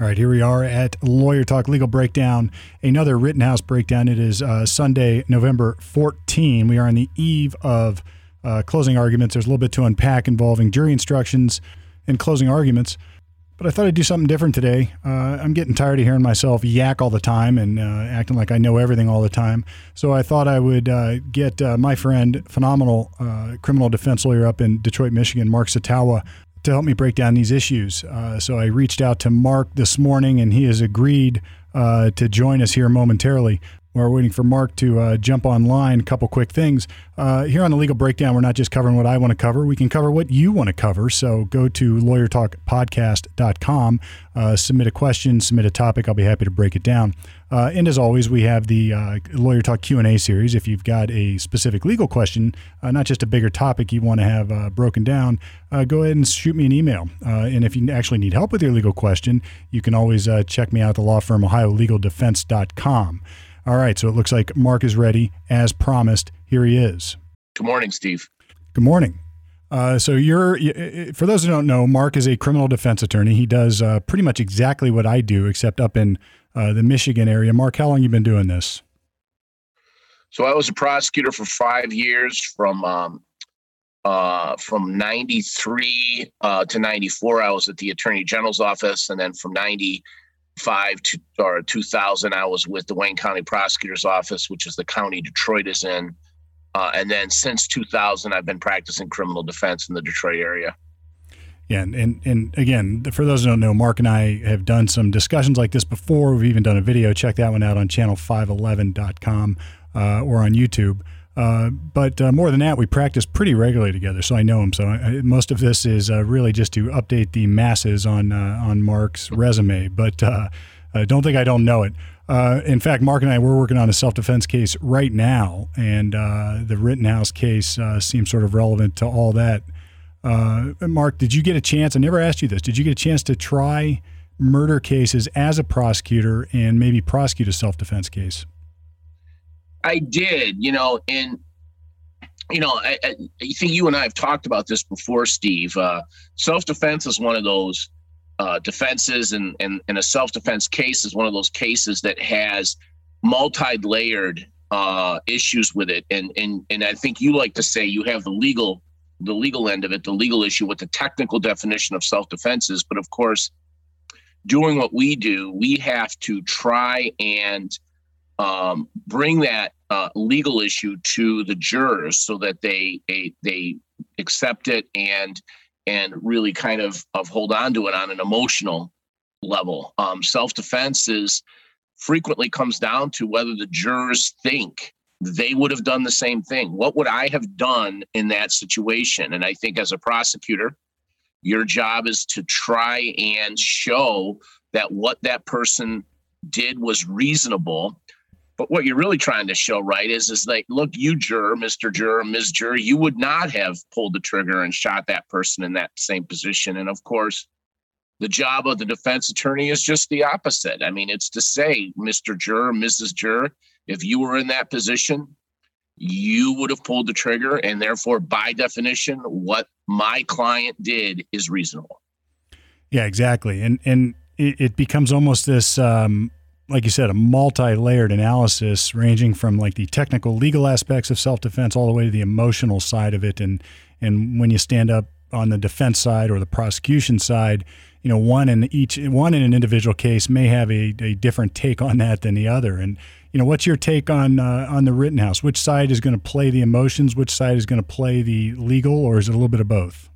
All right, here we are at Lawyer Talk Legal Breakdown, another Rittenhouse breakdown. It is uh, Sunday, November 14. We are on the eve of uh, closing arguments. There's a little bit to unpack involving jury instructions and closing arguments. But I thought I'd do something different today. Uh, I'm getting tired of hearing myself yak all the time and uh, acting like I know everything all the time. So I thought I would uh, get uh, my friend, phenomenal criminal defense lawyer up in Detroit, Michigan, Mark Satawa, to help me break down these issues. Uh, so I reached out to Mark this morning, and he has agreed uh, to join us here momentarily. We're waiting for Mark to uh, jump online. A couple quick things. Uh, here on the Legal Breakdown, we're not just covering what I want to cover. We can cover what you want to cover. So go to lawyertalkpodcast.com, uh, submit a question, submit a topic. I'll be happy to break it down. Uh, and as always, we have the uh, Lawyer Talk Q&A series. If you've got a specific legal question, uh, not just a bigger topic you want to have broken down, go ahead and shoot me an email. and if you actually need help with your legal question, you can always check me out at the law firm OhioLegalDefense.com. All right, so it looks like Mark is ready as promised. Here he is. Good morning, Steve. Good morning. Uh, so you're, for those who don't know, Mark is a criminal defense attorney. He does uh, pretty much exactly what I do, except up in uh, the Michigan area. Mark, how long you been doing this? So I was a prosecutor for five years, from um, uh, from '93 uh, to '94. I was at the Attorney General's office, and then from '90 five to or 2000 i was with the wayne county prosecutor's office which is the county detroit is in. Uh, and then since 2000 i've been practicing criminal defense in the detroit area. Yeah and, and, and again for those who don't know mark and i have done some discussions like this before. We've even done a video. Check that one out on channel511.com uh, or on youtube uh, but uh, more than that, we practice pretty regularly together, so I know him. So I, most of this is uh, really just to update the masses on uh, on Mark's resume. But uh, don't think I don't know it. in fact, Mark and I we're working on a self defense case right now, and the Rittenhouse case seems sort of relevant to all that. Mark, did you get a chance? I never asked you this. Did you get a chance to try murder cases as a prosecutor and maybe prosecute a self defense case? I did, you know, and you know, I, I, think you and I have talked about this before, Steve. Uh, self defense is one of those uh, defenses, and, and, and a self defense case is one of those cases that has multi layered uh, issues with it. And, and, and I think you like to say you have the legal the legal end of it, the legal issue, what the technical definition of self defense is. But of course, doing what we do, we have to try and um, bring that uh, legal issue to the jurors so that they, they they accept it and and really kind of of hold on to it on an emotional level. Um, Self defense is frequently comes down to whether the jurors think they would have done the same thing. What would I have done in that situation? And I think as a prosecutor, your job is to try and show that what that person did was reasonable but what you're really trying to show, right, is is like, look, you juror, Mr. Juror, Ms. Juror, you would not have pulled the trigger and shot that person in that same position. And of course, the job of the defense attorney is just the opposite. I mean, it's to say, Mr. Juror, Mrs. Juror, if you were in that position, you would have pulled the trigger, and therefore, by definition, what my client did is reasonable. Yeah, exactly, and and it, it becomes almost this um, like you said, a multi-layered analysis ranging from like the technical legal aspects of self-defense all the way to the emotional side of it. And and when you stand up on the defense side or the prosecution side, you know, one in each one in an individual case may have a, a different take on that than the other. And you know, what's your take on uh, on the Rittenhouse? Which side is going to play the emotions? Which side is going to play the legal, or is it a little bit of both?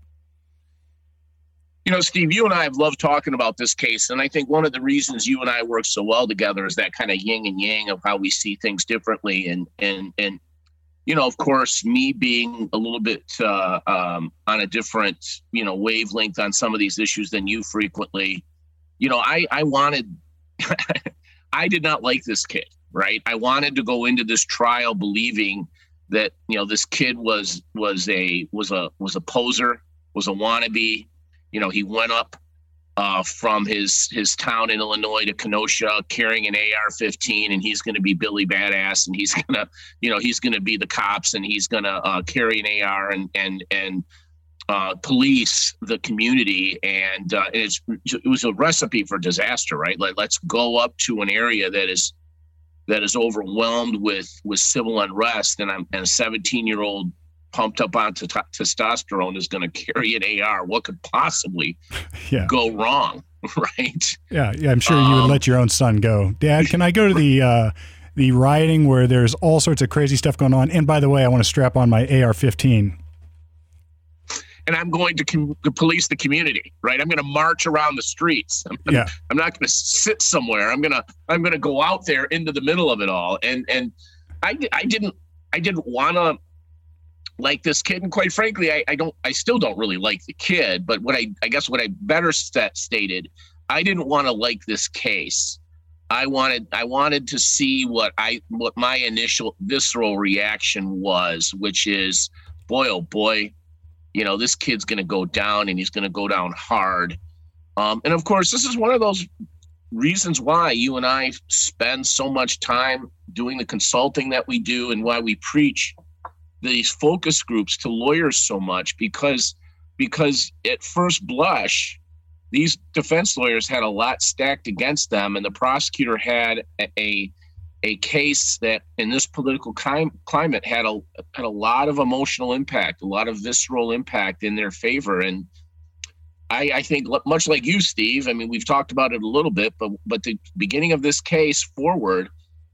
You know, Steve, you and I have loved talking about this case. And I think one of the reasons you and I work so well together is that kind of yin and yang of how we see things differently. And, and, and, you know, of course, me being a little bit uh, um, on a different, you know, wavelength on some of these issues than you frequently, you know, I, I wanted, I did not like this kid, right? I wanted to go into this trial believing that, you know, this kid was, was a, was a, was a poser, was a wannabe, you know, he went up uh, from his his town in Illinois to Kenosha carrying an AR-15, and he's going to be Billy Badass, and he's gonna, you know, he's going to be the cops, and he's going to uh, carry an AR and and and uh, police the community, and, uh, and it was a recipe for disaster, right? Like, let's go up to an area that is that is overwhelmed with with civil unrest, and I'm and a 17 year old pumped up on t- testosterone is going to carry an AR. What could possibly yeah. go wrong, right? Yeah, yeah. I'm sure you would um, let your own son go. Dad, can I go to the uh, the rioting where there's all sorts of crazy stuff going on? And by the way, I want to strap on my AR-15 and I'm going to, com- to police the community, right? I'm going to march around the streets. I'm, yeah. I'm not going to sit somewhere. I'm going to I'm going to go out there into the middle of it all. And and I I didn't I didn't want to like this kid, and quite frankly, I, I don't I still don't really like the kid. But what I I guess what I better st- stated, I didn't want to like this case. I wanted I wanted to see what I what my initial visceral reaction was, which is, boy oh boy, you know, this kid's going to go down and he's going to go down hard. Um, and of course, this is one of those reasons why you and I spend so much time doing the consulting that we do and why we preach these focus groups to lawyers so much because because at first blush these defense lawyers had a lot stacked against them and the prosecutor had a, a case that in this political climate had a had a lot of emotional impact, a lot of visceral impact in their favor. And I, I think much like you, Steve. I mean, we've talked about it a little bit, but but the beginning of this case forward,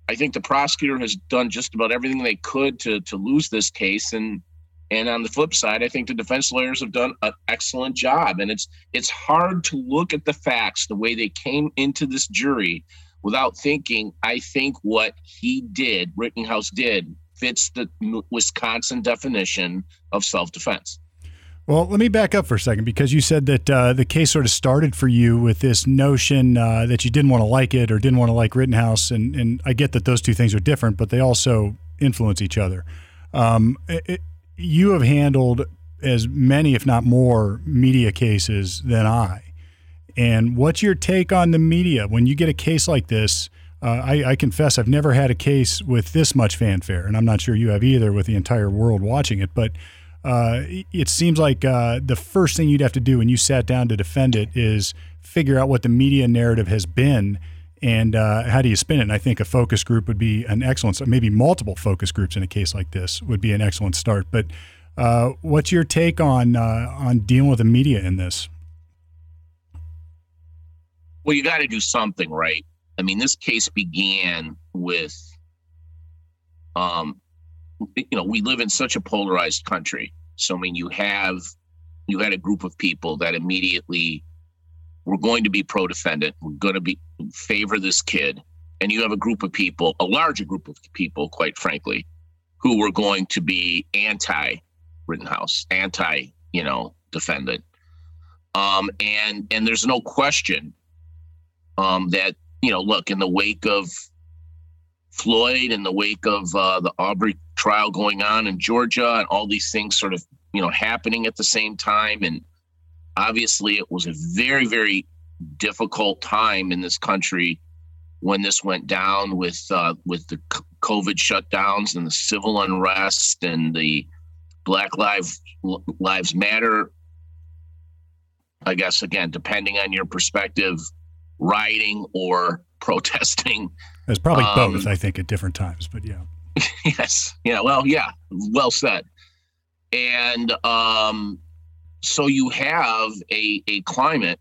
I think the prosecutor has done just about everything they could to to lose this case. And and on the flip side, I think the defense lawyers have done an excellent job. And it's it's hard to look at the facts the way they came into this jury without thinking, I think what he did, Rittenhouse did, fits the Wisconsin definition of self defense. Well, let me back up for a second because you said that uh, the case sort of started for you with this notion uh, that you didn't want to like it or didn't want to like Rittenhouse, and and I get that those two things are different, but they also influence each other. Um, it, you have handled as many, if not more, media cases than I. And what's your take on the media when you get a case like this? Uh, I, I, confess I've never had a case with this much fanfare, and I'm not sure you have either with the entire world watching it. But uh, it seems like uh, the first thing you'd have to do when you sat down to defend it is figure out what the media narrative has been and uh, how do you spin it. And I think a focus group would be an excellent, maybe multiple focus groups in a case like this would be an excellent start. But uh, what's your take on uh, on dealing with the media in this? well, you got to do something, right? I mean, this case began with, um, you know, we live in such a polarized country. So, I mean, you have, you had a group of people that immediately were going to be pro defendant, we're going to be favor this kid. And you have a group of people, a larger group of people, quite frankly, who were going to be anti Rittenhouse, anti, you know, defendant. Um, and and there's no question um, that you know, look in the wake of Floyd, in the wake of uh, the Arbery trial going on in Georgia, and all these things sort of you know happening at the same time, and obviously it was a very very difficult time in this country when this went down with uh, with the COVID shutdowns and the civil unrest and the Black Lives Lives Matter. I guess again, depending on your perspective, rioting or protesting. It's probably um, both, I think, at different times, but yeah. yes. Yeah. Well, yeah. Well said. And um, so you have a, a climate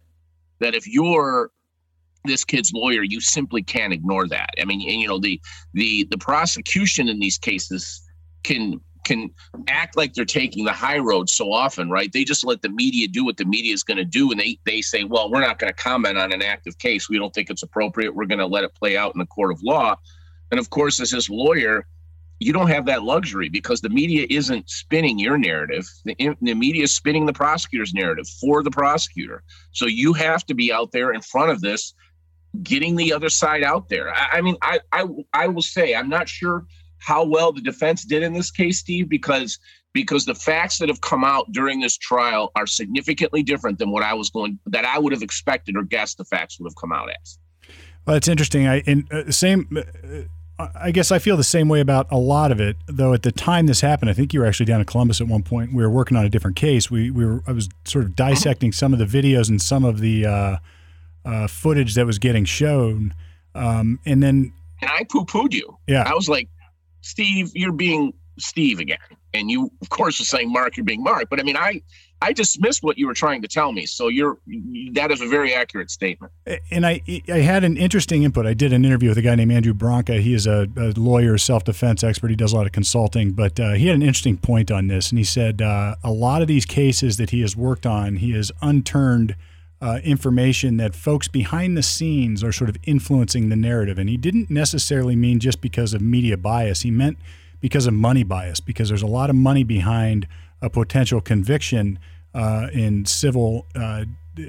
that if you're this kid's lawyer, you simply can't ignore that. I mean, and, you know, the the the prosecution in these cases can can act like they're taking the high road so often, right? They just let the media do what the media is going to do, and they they say, well, we're not going to comment on an active case. We don't think it's appropriate. We're going to let it play out in the court of law. And of course, as his lawyer, you don't have that luxury because the media isn't spinning your narrative. The, the media is spinning the prosecutor's narrative for the prosecutor. So you have to be out there in front of this, getting the other side out there. I, I mean, I, I I will say I'm not sure how well the defense did in this case, Steve, because because the facts that have come out during this trial are significantly different than what I was going that I would have expected or guessed the facts would have come out as. Well, it's interesting. I in uh, same. Uh, I guess I feel the same way about a lot of it, though. At the time this happened, I think you were actually down in Columbus at one point. We were working on a different case. We we were I was sort of dissecting some of the videos and some of the uh, uh, footage that was getting shown, um, and then and I poo pooed you. Yeah, I was like, Steve, you're being Steve again, and you of course are saying Mark, you're being Mark. But I mean, I I dismissed what you were trying to tell me. So you're that is a very accurate statement. And I I had an interesting input. I did an interview with a guy named Andrew Branca. He is a, a lawyer, self defense expert. He does a lot of consulting, but uh, he had an interesting point on this. And he said uh, a lot of these cases that he has worked on, he has unturned. Uh, information that folks behind the scenes are sort of influencing the narrative. And he didn't necessarily mean just because of media bias. He meant because of money bias, because there's a lot of money behind a potential conviction uh, in civil uh,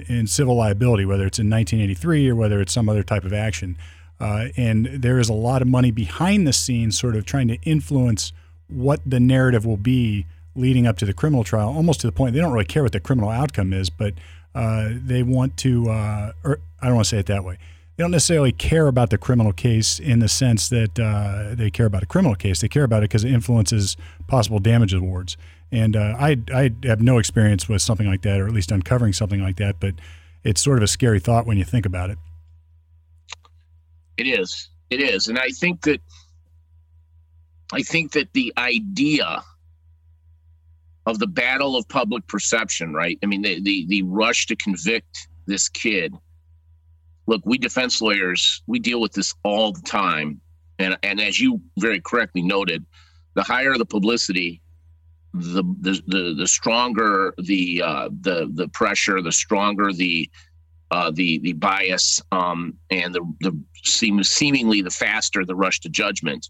in civil liability, whether it's in 1983 or whether it's some other type of action. Uh, and there is a lot of money behind the scenes, sort of trying to influence what the narrative will be leading up to the criminal trial, almost to the point they don't really care what the criminal outcome is, but uh, they want to, uh, or I don't want to say it that way. They don't necessarily care about the criminal case in the sense that uh, they care about a criminal case. They care about it because it influences possible damage awards. And uh, I, I have no experience with something like that, or at least uncovering something like that, but it's sort of a scary thought when you think about it. It is. It is. And I think that I think that the idea of the battle of public perception, right? I mean, the, the, the rush to convict this kid. Look, we defense lawyers, we deal with this all the time. And, and as you very correctly noted, the higher the publicity, the the the, the stronger the uh, the the pressure, the stronger the uh, the the bias, um, and the the seem, seemingly the faster the rush to judgment.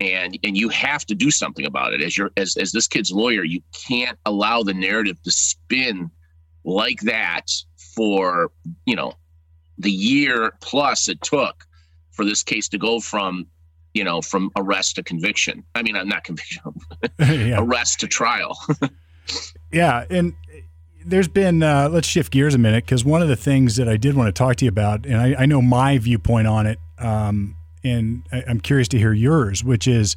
And and you have to do something about it as your as as this kid's lawyer. You can't allow the narrative to spin like that for you know the year plus it took for this case to go from you know, from arrest to conviction. I mean, I'm not conviction, yeah. arrest to trial. yeah, and there's been. Uh, let's shift gears a minute because one of the things that I did want to talk to you about, and I, I know my viewpoint on it, um, and I, am curious to hear yours, which is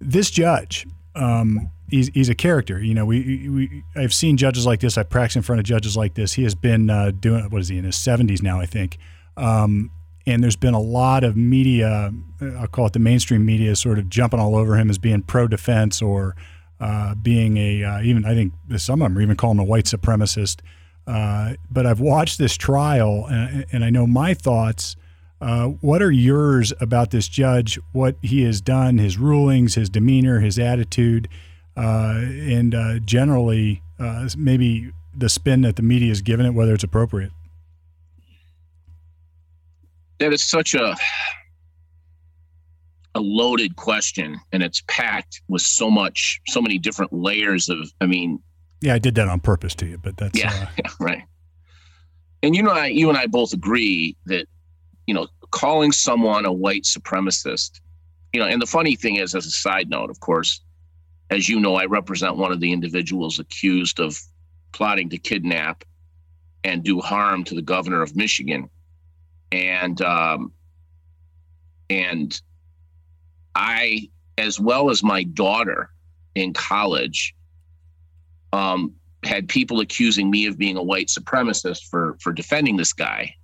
this judge. Um, he's, he's a character. You know, we, we I've seen judges like this. I've practiced in front of judges like this. He has been uh, doing what is he in his 70s now, I think. Um, and there's been a lot of media, uh, I'll call it the mainstream media, sort of jumping all over him as being pro defense or uh, being a, uh, even I think some of them are even calling him a white supremacist. Uh, but I've watched this trial and, and I know my thoughts. Uh, what are yours about this judge, what he has done, his rulings, his demeanor, his attitude, uh, and generally maybe the spin that the media has given it, whether it's appropriate? that is such a a loaded question and it's packed with so much so many different layers of i mean yeah i did that on purpose to you but that's yeah, uh, yeah right and you know I, you and i both agree that you know calling someone a white supremacist you know and the funny thing is as a side note of course as you know i represent one of the individuals accused of plotting to kidnap and do harm to the governor of michigan and um, and I, as well as my daughter in college, um, had people accusing me of being a white supremacist for for defending this guy.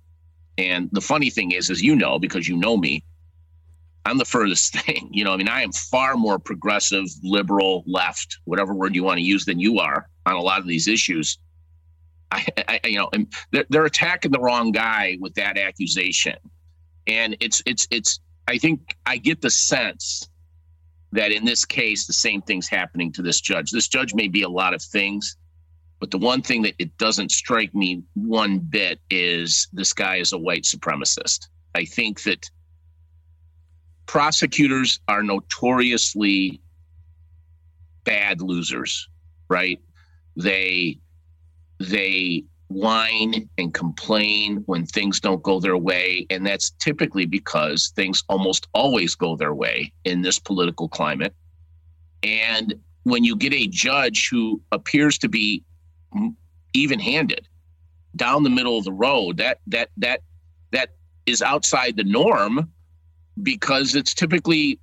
And the funny thing is, as you know, because you know me, I'm the furthest thing. You know, I mean, I am far more progressive, liberal, left, whatever word you want to use, than you are on a lot of these issues. I, I, you know, and they're, they're attacking the wrong guy with that accusation, and it's it's it's. I think I get the sense that in this case, the same thing's happening to this judge. This judge may be a lot of things, but the one thing that it doesn't strike me one bit is this guy is a white supremacist. I think that prosecutors are notoriously bad losers, right? They they whine and complain when things don't go their way. And that's typically because things almost always go their way in this political climate. And when you get a judge who appears to be even handed down the middle of the road, that, that, that, that is outside the norm. because it's typically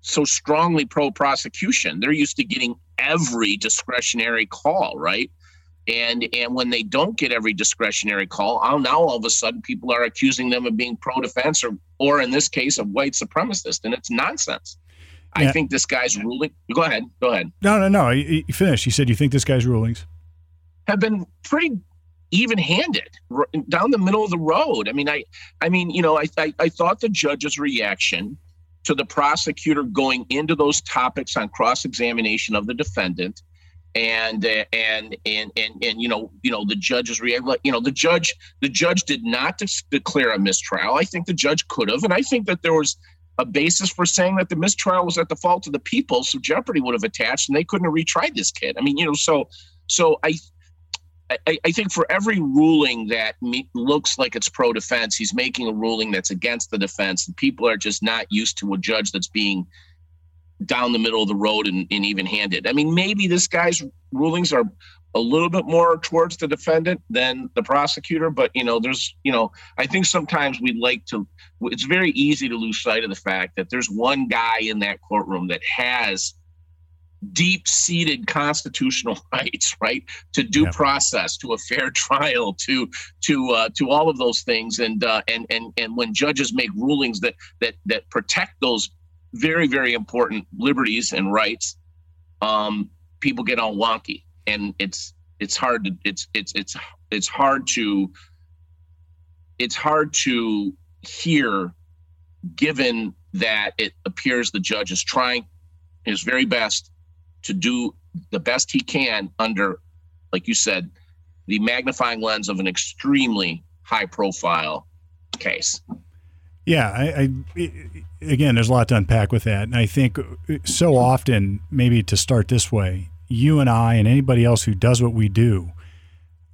so strongly pro prosecution. They're used to getting every discretionary call, right? And and when they don't get every discretionary call, now all of a sudden people are accusing them of being pro defense or or in this case of white supremacist, and it's nonsense. Yeah. I think this guy's ruling. Go ahead. Go ahead. No, no, no. You, you finished. You said you think this guy's rulings have been pretty even-handed down the middle of the road. I mean, I, I mean, you know, I, I, I thought the judge's reaction to the prosecutor going into those topics on cross-examination of the defendant and uh, and and and and you know you know the judge's reaction you know the judge the judge did not declare a mistrial i think the judge could have and i think that there was a basis for saying that the mistrial was at the fault of the people so jeopardy would have attached and they couldn't have retried this kid i mean you know so so i I, I, think for every ruling that me, looks like it's pro defense, he's making a ruling that's against the defense. And people are just not used to a judge that's being down the middle of the road and, and even handed. I mean, maybe this guy's rulings are a little bit more towards the defendant than the prosecutor, but you know, there's, you know, I think sometimes we'd like to, it's very easy to lose sight of the fact that there's one guy in that courtroom that has deep seated constitutional rights, right, to due yeah. process, to a fair trial, to to uh, to all of those things, and uh, and and and when judges make rulings that that that protect those very very important liberties and rights, um, people get all wonky, and it's it's hard to it's it's it's it's hard to it's hard to hear given that it appears the judge is trying his very best to do the best he can under, like you said, the magnifying lens of an extremely high profile case. Yeah, I, I, again, there's a lot to unpack with that, and I think so often, maybe to start this way, you and I and anybody else who does what we do,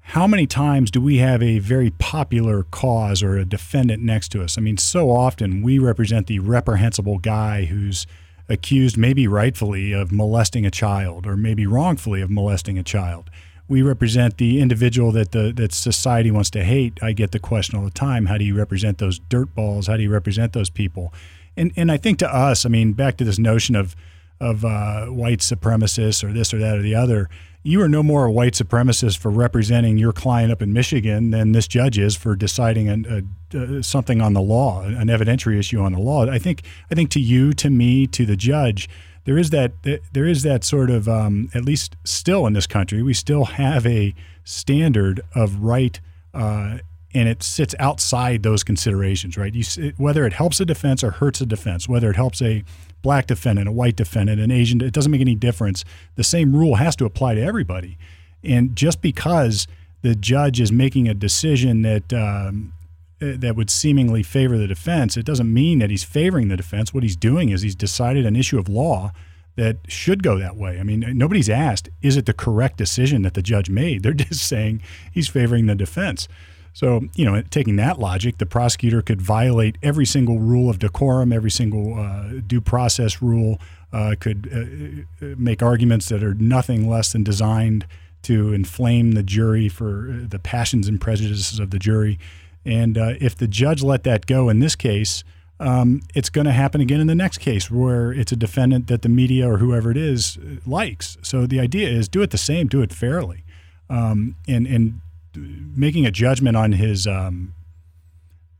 how many times do we have a very popular cause or a defendant next to us? I mean, so often we represent the reprehensible guy who's accused, maybe rightfully, of molesting a child or maybe wrongfully of molesting a child. We represent the individual that the that society wants to hate. I get the question all the time: How do you represent those dirt balls? How do you represent those people? And and I think to us, I mean, back to this notion of of uh, white supremacists or this or that or the other you are no more a white supremacist for representing your client up in Michigan than this judge is for deciding an, a, something on the law, an evidentiary issue on the law. I think I think to you, to me, to the judge, there is that there is that sort of um, at least still in this country, we still have a standard of right. Uh, and it sits outside those considerations, right? You, whether it helps a defense or hurts a defense, whether it helps a black defendant, a white defendant, an Asian, it doesn't make any difference. The same rule has to apply to everybody. And just because the judge is making a decision that um, eh, that would seemingly favor the defense, it doesn't mean that he's favoring the defense. What he's doing is he's decided an issue of law that should go that way. I mean, nobody's asked, is it the correct decision that the judge made? They're just saying he's favoring the defense. So, you know, taking that logic, the prosecutor could violate every single rule of decorum, every single uh, due process rule, uh, could uh, uh make arguments that are nothing less than designed to inflame the jury for uh, the passions and prejudices of the jury. And uh, if the judge let that go in this case, um, it's going to happen again in the next case where it's a defendant that the media or whoever it is likes. So the idea is do it the same, do it fairly. Um, and, and making a judgment on his um,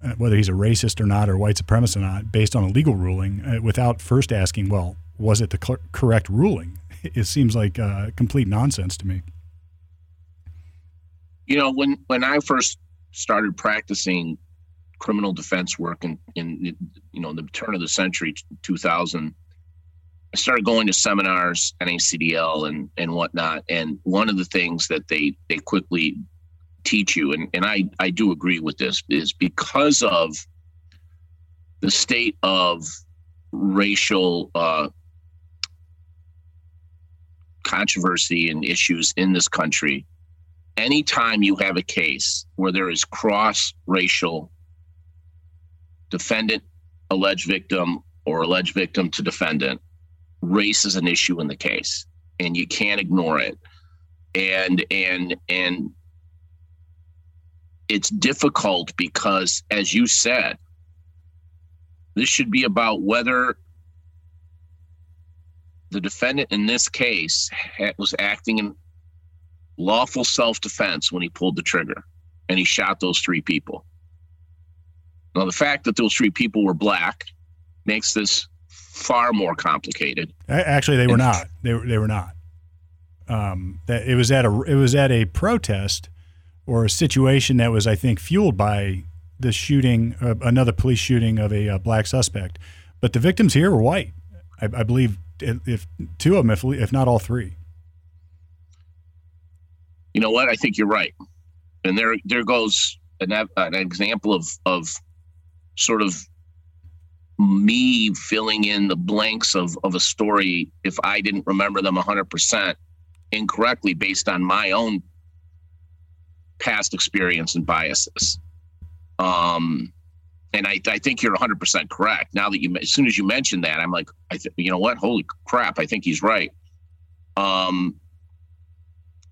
uh, whether he's a racist or not or white supremacist or not based on a legal ruling uh, without first asking, well, was it the cl- correct ruling? It seems like uh, complete nonsense to me. You know, when when I first started practicing criminal defense work in, in you know the turn of the century 2000 i started going to seminars nacdl and and whatnot and one of the things that they they quickly teach you, and, and I, I do agree with this, is because of the state of racial uh, controversy and issues in this country, anytime you have a case where there is cross racial defendant, alleged victim, or alleged victim to defendant, race is an issue in the case, and you can't ignore it. And and and it's difficult because, as you said, This should be about whether the defendant in this case was acting in lawful self defense when he pulled the trigger and he shot those three people. Now, the fact that those three people were black makes this far more complicated. Actually, they were not. They were, they were not. Um, that it was at a it was at a protest or a situation that was, I think, fueled by the shooting, uh, another police shooting of a uh, black suspect. But the victims here were white. I, I believe if two of them, if if not all three. You know what? I think you're right, and there there goes an, an example of of sort of me filling in the blanks of of a story if I didn't remember them 100% incorrectly based on my own past experience and biases. Um, and I, I think you're 100% correct. Now that you, as soon as you mentioned that, I'm like, I think, you know what? Holy crap. I think he's right. Um,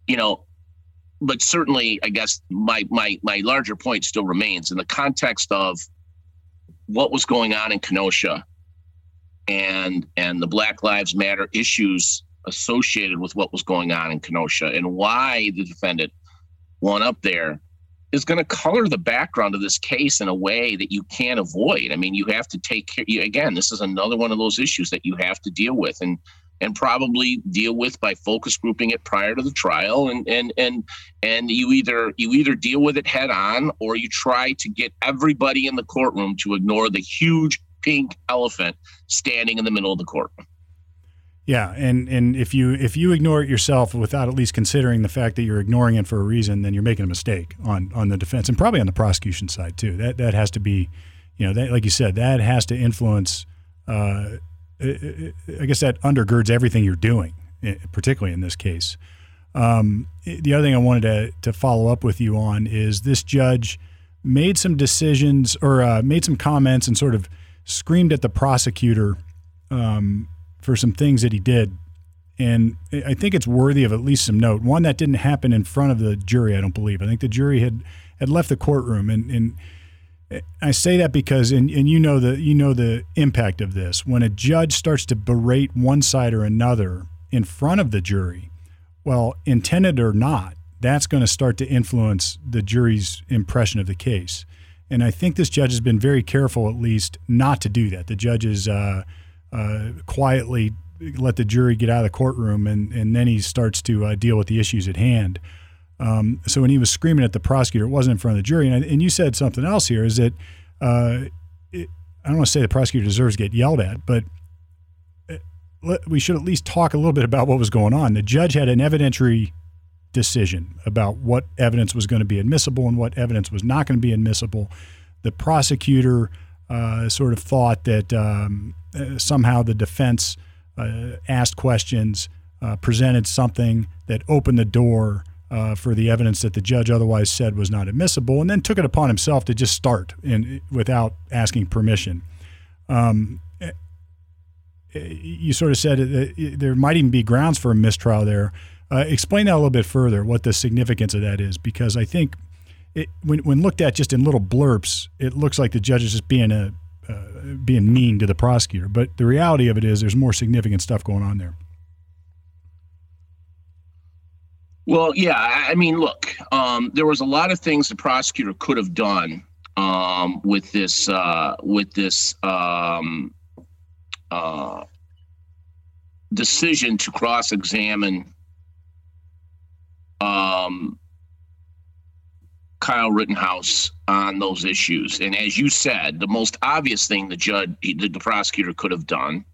you know, but certainly, I guess my, my, my larger point still remains in the context of what was going on in Kenosha and, and the Black Lives Matter issues associated with what was going on in Kenosha and why the defendant went up there is going to color the background of this case in a way that you can't avoid. I mean, you have to take care. Again, this is another one of those issues that you have to deal with, and and probably deal with by focus grouping it prior to the trial, and and and and you either you either deal with it head on, or you try to get everybody in the courtroom to ignore the huge pink elephant standing in the middle of the courtroom. Yeah, and and if you if you ignore it yourself without at least considering the fact that you're ignoring it for a reason, then you're making a mistake on on the defense and probably on the prosecution side too. That that has to be, you know, that like you said, that has to influence. Uh, I guess that undergirds everything you're doing, particularly in this case. Um, the other thing I wanted to to follow up with you on is this judge made some decisions or uh, made some comments and sort of screamed at the prosecutor. Um, for some things that he did. And I think it's worthy of at least some note. One that didn't happen in front of the jury, I don't believe. I think the jury had, had left the courtroom. And, and I say that because, and, and you know the you know the impact of this. When a judge starts to berate one side or another in front of the jury, well, intended or not, that's going to start to influence the jury's impression of the case. And I think this judge has been very careful, at least, not to do that. The judge is uh, uh, quietly let the jury get out of the courtroom, and, and then he starts to uh, deal with the issues at hand. Um, so when he was screaming at the prosecutor, it wasn't in front of the jury. And, and you said something else here is that uh, it, I don't want to say the prosecutor deserves to get yelled at, but uh, we should at least talk a little bit about what was going on. The judge had an evidentiary decision about what evidence was going to be admissible and what evidence was not going to be admissible. The prosecutor uh, sort of thought that um, uh, somehow the defense uh, asked questions, presented something that opened the door uh, for the evidence that the judge otherwise said was not admissible, and then took it upon himself to just start in, without asking permission. Um, eh, you sort of said that there might even be grounds for a mistrial there. Uh, explain that a little bit further, what the significance of that is, because I think it, when, when looked at just in little blurps, it looks like the judge is just being a uh, being mean to the prosecutor. But the reality of it is, there's more significant stuff going on there. Well, yeah. I mean, look, um, there was a lot of things the prosecutor could have done um, with this uh, with this um, uh, decision to cross-examine um, Kyle Rittenhouse on those issues. And as you said, the most obvious thing the judge, the, the prosecutor could have done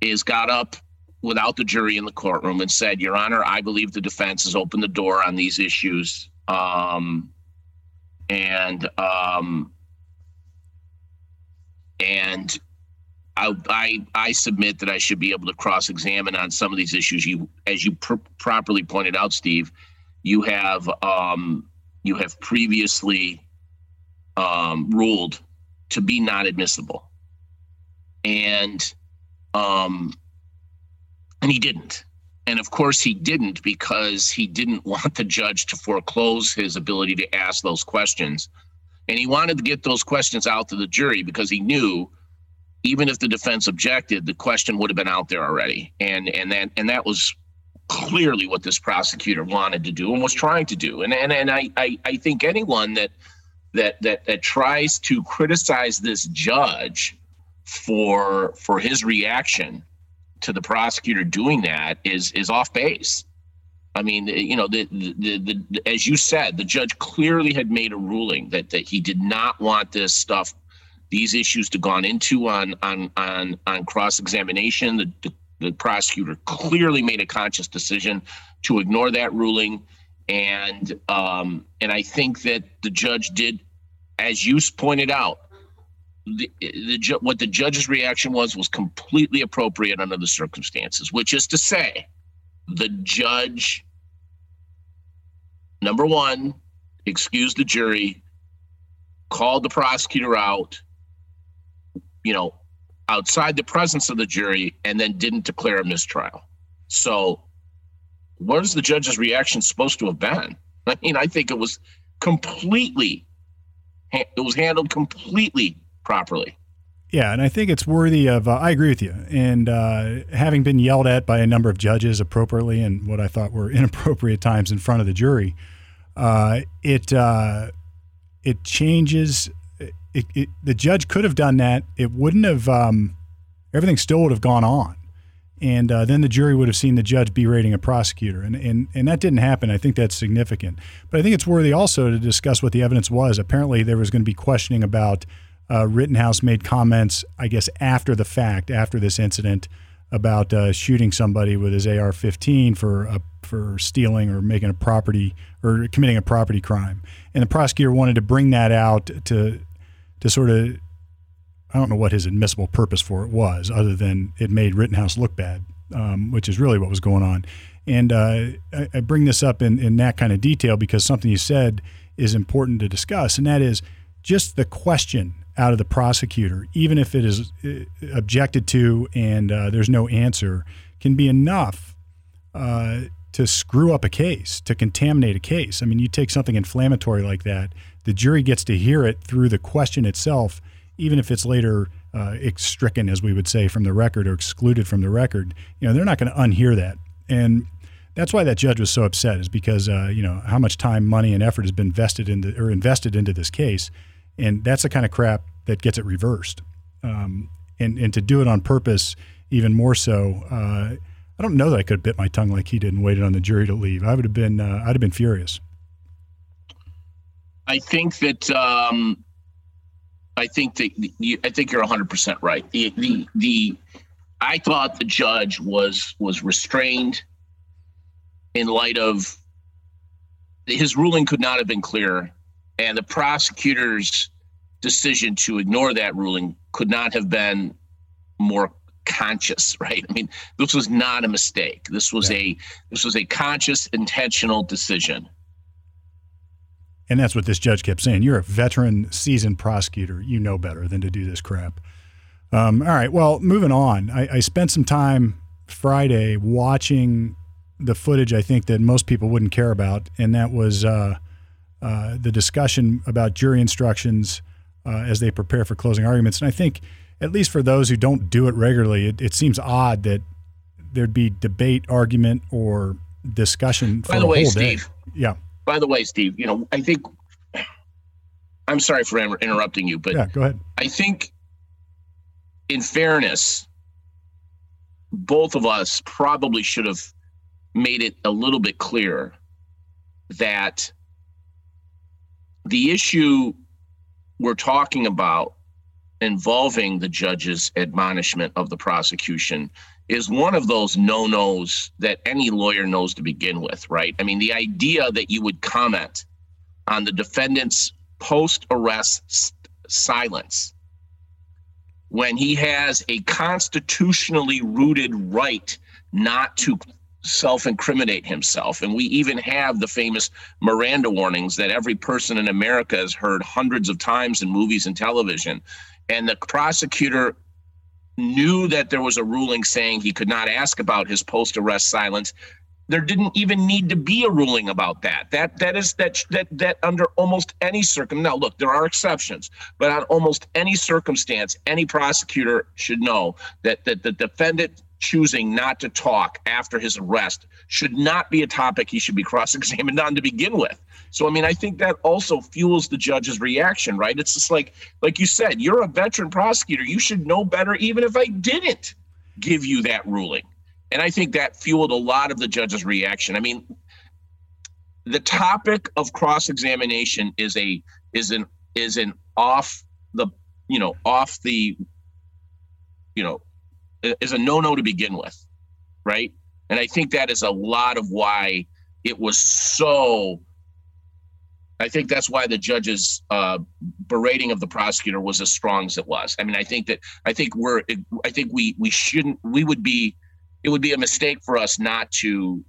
is got up without the jury in the courtroom and said, Your Honor, I believe the defense has opened the door on these issues. Um, and um, and I, I, I submit that I should be able to cross-examine on some of these issues. You, as you pr- properly pointed out, Steve, you have um, you have previously um, ruled to be not admissible, and um, and he didn't. And of course, he didn't because he didn't want the judge to foreclose his ability to ask those questions. And he wanted to get those questions out to the jury because he knew even if the defense objected, the question would have been out there already. And and that and that was clearly what this prosecutor wanted to do and was trying to do. And and, and I, I, I think anyone that that that that tries to criticize this judge for for his reaction to the prosecutor doing that is is off base. I mean, you know, the, the, the, the, as you said, the judge clearly had made a ruling that, that he did not want this stuff, these issues to gone into on on on on cross examination. The, the, the prosecutor clearly made a conscious decision to ignore that ruling, and um, and I think that the judge did, as you pointed out, the, the what the judge's reaction was was completely appropriate under the circumstances, which is to say the judge, number one, excused the jury, called the prosecutor out, you know, outside the presence of the jury, and then didn't declare a mistrial. So, what is the judge's reaction supposed to have been? I mean, I think it was completely, it was handled completely properly. Yeah, and I think it's worthy of. Uh, I agree with you. And uh, having been yelled at by a number of judges appropriately and what I thought were inappropriate times in front of the jury, uh, it uh, it changes. It, it, the judge could have done that. It wouldn't have. Um, everything still would have gone on, and uh, then the jury would have seen the judge berating a prosecutor, and, and and that didn't happen. I think that's significant. But I think it's worthy also to discuss what the evidence was. Apparently, there was going to be questioning about uh, Rittenhouse made comments, I guess, after the fact, after this incident, about uh, shooting somebody with his AR-15 for for stealing or making a property or committing a property crime, and the prosecutor wanted to bring that out to to sort of I don't know what his admissible purpose for it was, other than it made Rittenhouse look bad, um, which is really what was going on. And uh, I, I, bring this up in, in that kind of detail because something you said is important to discuss, and that is just the question out of the prosecutor, even if it is uh, objected to and uh, there's no answer, can be enough uh, to screw up a case, to contaminate a case. I mean, you take something inflammatory like that, the jury gets to hear it through the question itself, even if it's later uh, stricken, as we would say, from the record or excluded from the record. You know, they're not going to unhear that. And that's why that judge was so upset, is because uh, you know how much time, money, and effort has been vested into or invested into this case and that's the kind of crap that gets it reversed. Um, and and to do it on purpose, even more so. Uh, I don't know that I could have bit my tongue like he did and waited on the jury to leave. I would have been uh, I'd have been furious. I think that um, I think that you, I think you're 100 percent right. The, the the I thought the judge was was restrained in light of his ruling could not have been clearer and the prosecutor's decision to ignore that ruling could not have been more conscious right i mean this was not a mistake this was yeah. a this was a conscious intentional decision and that's what this judge kept saying you're a veteran seasoned prosecutor you know better than to do this crap um, all right well moving on I, I spent some time friday watching the footage i think that most people wouldn't care about and that was uh, uh, the discussion about jury instructions uh, as they prepare for closing arguments. And I think, at least for those who don't do it regularly, it, it seems odd that there'd be debate, argument, or discussion. By the, way, Steve. Day. Yeah. By the way, Steve, you know, I think. I'm sorry for interrupting you, but yeah, go ahead. I think, in fairness, both of us probably should have made it a little bit clearer that the issue we're talking about involving the judge's admonishment of the prosecution is one of those no nos that any lawyer knows to begin with, right? I mean, the idea that you would comment on the defendant's post arrest silence when he has a constitutionally rooted right not to self incriminate himself. And we even have the famous Miranda warnings that every person in America has heard hundreds of times in movies and television. And the prosecutor knew that there was a ruling saying he could not ask about his post arrest silence. there didn't even need to be a ruling about that. That that is that that that under almost any circum. Now, look, there are exceptions, but on almost any circumstance, any prosecutor should know that that the defendant choosing not to talk after his arrest should not be a topic he should be cross-examined on to begin with. So I mean, I think that also fuels the judge's reaction, right? It's just like like you said, you're a veteran prosecutor. You should know better even if I didn't give you that ruling. And I think that fueled a lot of the judge's reaction. I mean, the topic of cross-examination is a is an is an off the you know off the you know is a no-no to begin with, right? And I think that is a lot of why it was so. I think that's why the judge's uh, berating of the prosecutor was as strong as it was. I mean, I think that I think we're I think we we shouldn't we would be it would be a mistake for us not to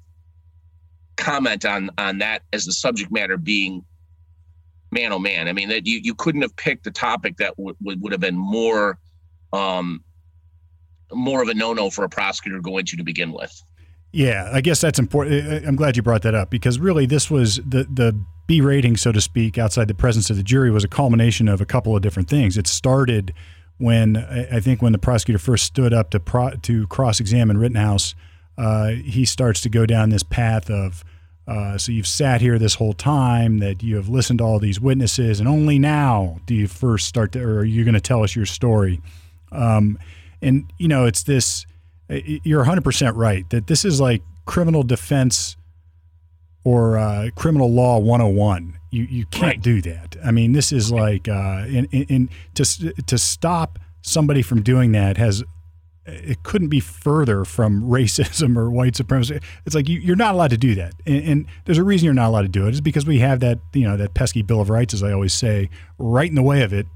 comment on on that as the subject matter being man oh man. I mean that you you couldn't have picked a topic that would would have been more um more of a no-no for a prosecutor going to go into to begin with. Yeah, I guess that's important. I'm glad you brought that up because really this was the the B rating, so to speak, outside the presence of the jury was a culmination of a couple of different things. It started when I think when the prosecutor first stood up to pro, to cross-examine Rittenhouse, uh, he starts to go down this path of. Uh, so you've sat here this whole time that you have listened to all these witnesses, and only now do you first start to, or are you going to tell us your story? Um, and you know, it's this. You're 100 percent right that this is like criminal defense or uh, criminal law 101. You you can't right. do that. I mean, this is like uh, in, in, in to to stop somebody from doing that has it couldn't be further from racism or white supremacy. It's like you, are not allowed to do that, and, and, there's a reason you're not allowed to do it. it. Is because we have that you know that pesky Bill of Rights, as I always say, right in the way of it,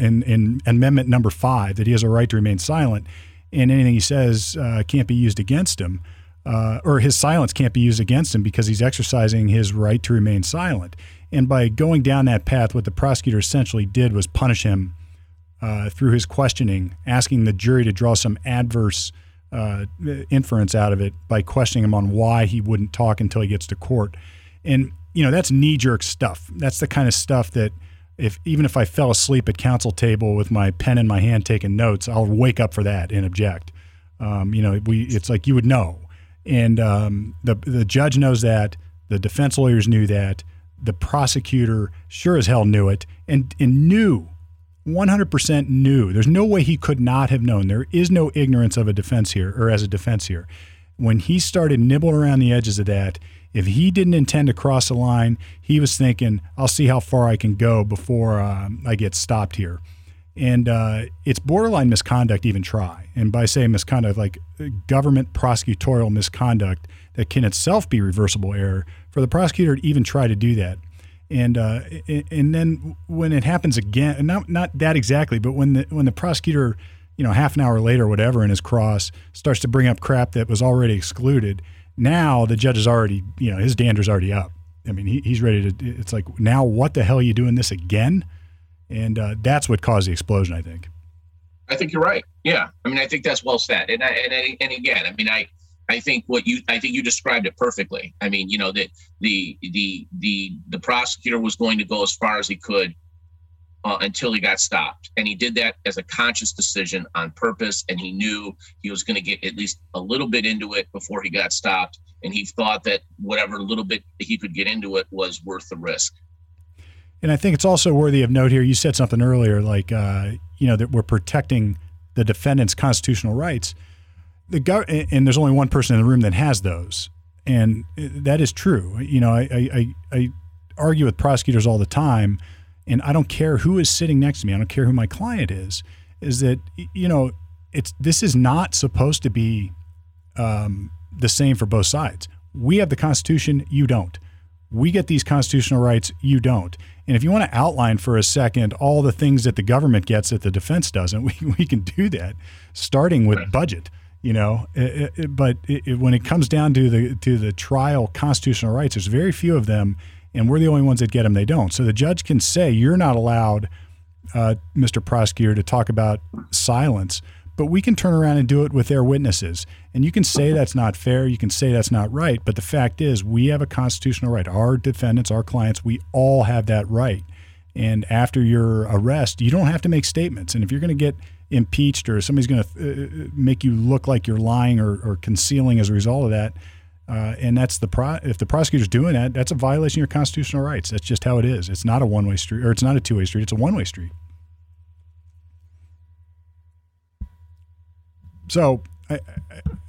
in, in Amendment Number Five, that he has a right to remain silent, and anything he says uh, can't be used against him uh, or his silence can't be used against him because he's exercising his right to remain silent. And by going down that path, what the prosecutor essentially did was punish him uh, through his questioning, asking the jury to draw some adverse uh, inference out of it by questioning him on why he wouldn't talk until he gets to court. And you know that's knee jerk stuff. That's the kind of stuff that if even if I fell asleep at counsel table with my pen in my hand taking notes, I'll wake up for that and object. Um, you know, we it's like you would know and um, the the judge knows that. The defense lawyers knew that. The prosecutor sure as hell knew it, and and knew. 100% knew. There's no way he could not have known. There is no ignorance of a defense here, or as a defense here. When he started nibbling around the edges of that, if he didn't intend to cross the line, he was thinking, I'll see how far I can go before um, I get stopped here. And uh, it's borderline misconduct even try. And by saying misconduct like government prosecutorial misconduct that can itself be reversible error for the prosecutor to even try to do that. And uh, and then when it happens again not not that exactly but when the when the prosecutor you know half an hour later or whatever in his cross starts to bring up crap that was already excluded now the judge is already you know his dander's already up i mean he, he's ready to it's like now what the hell are you doing this again and uh, that's what caused the explosion. I think. I think you're right. Yeah, I mean, I think that's well said. And I, and and again, I mean, I I think what you I think you described it perfectly. I mean, you know that the the the the prosecutor was going to go as far as he could uh, until he got stopped, and he did that as a conscious decision on purpose. And he knew he was going to get at least a little bit into it before he got stopped, and he thought that whatever little bit he could get into it was worth the risk. And I think it's also worthy of note here. You said something earlier, like uh, you know that we're protecting the defendant's constitutional rights. The go- and there's only one person in the room that has those, and that is true. You know, I, I, I argue with prosecutors all the time, and I don't care who is sitting next to me. I don't care who my client is. Is that you know, it's this is not supposed to be um, the same for both sides. We have the Constitution. You don't. We get these constitutional rights. You don't. And if you want to outline for a second all the things that the government gets that the defense doesn't, we, we can do that, starting with budget. You know, it, it, but it, when it comes down to the to the trial constitutional rights, there's very few of them, and we're the only ones that get them. They don't. So the judge can say you're not allowed, uh, Mr. Prosecutor, to talk about silence, but we can turn around and do it with their witnesses. And you can say that's not fair, you can say that's not right, but the fact is, we have a constitutional right. Our defendants, our clients, we all have that right. And after your arrest, you don't have to make statements. And if you're going to get impeached or somebody's going to uh, make you look like you're lying or, or concealing as a result of that, uh, and that's the pro- if the prosecutor's doing that, that's a violation of your constitutional rights. That's just how it is. It's not a one way street, or it's not a two way street. It's a one way street. So I,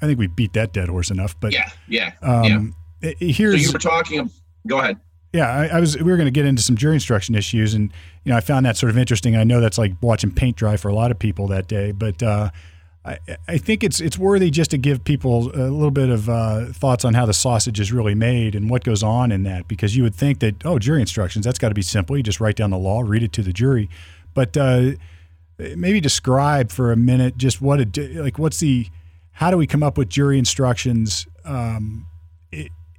I, think we beat that dead horse enough. But yeah, yeah, um, yeah. Here's so you were talking. Go ahead. Yeah, I, I, was. We were going to get into some jury instruction issues, and you know, I found that sort of interesting. I know that's like watching paint dry for a lot of people that day, but uh, I, I think it's it's worthy just to give people a little bit of uh, thoughts on how the sausage is really made and what goes on in that, because you would think that oh, jury instructions that's got to be simple. You just write down the law, read it to the jury, but uh, maybe describe for a minute just what it like. What's the how do we come up with jury instructions? Um,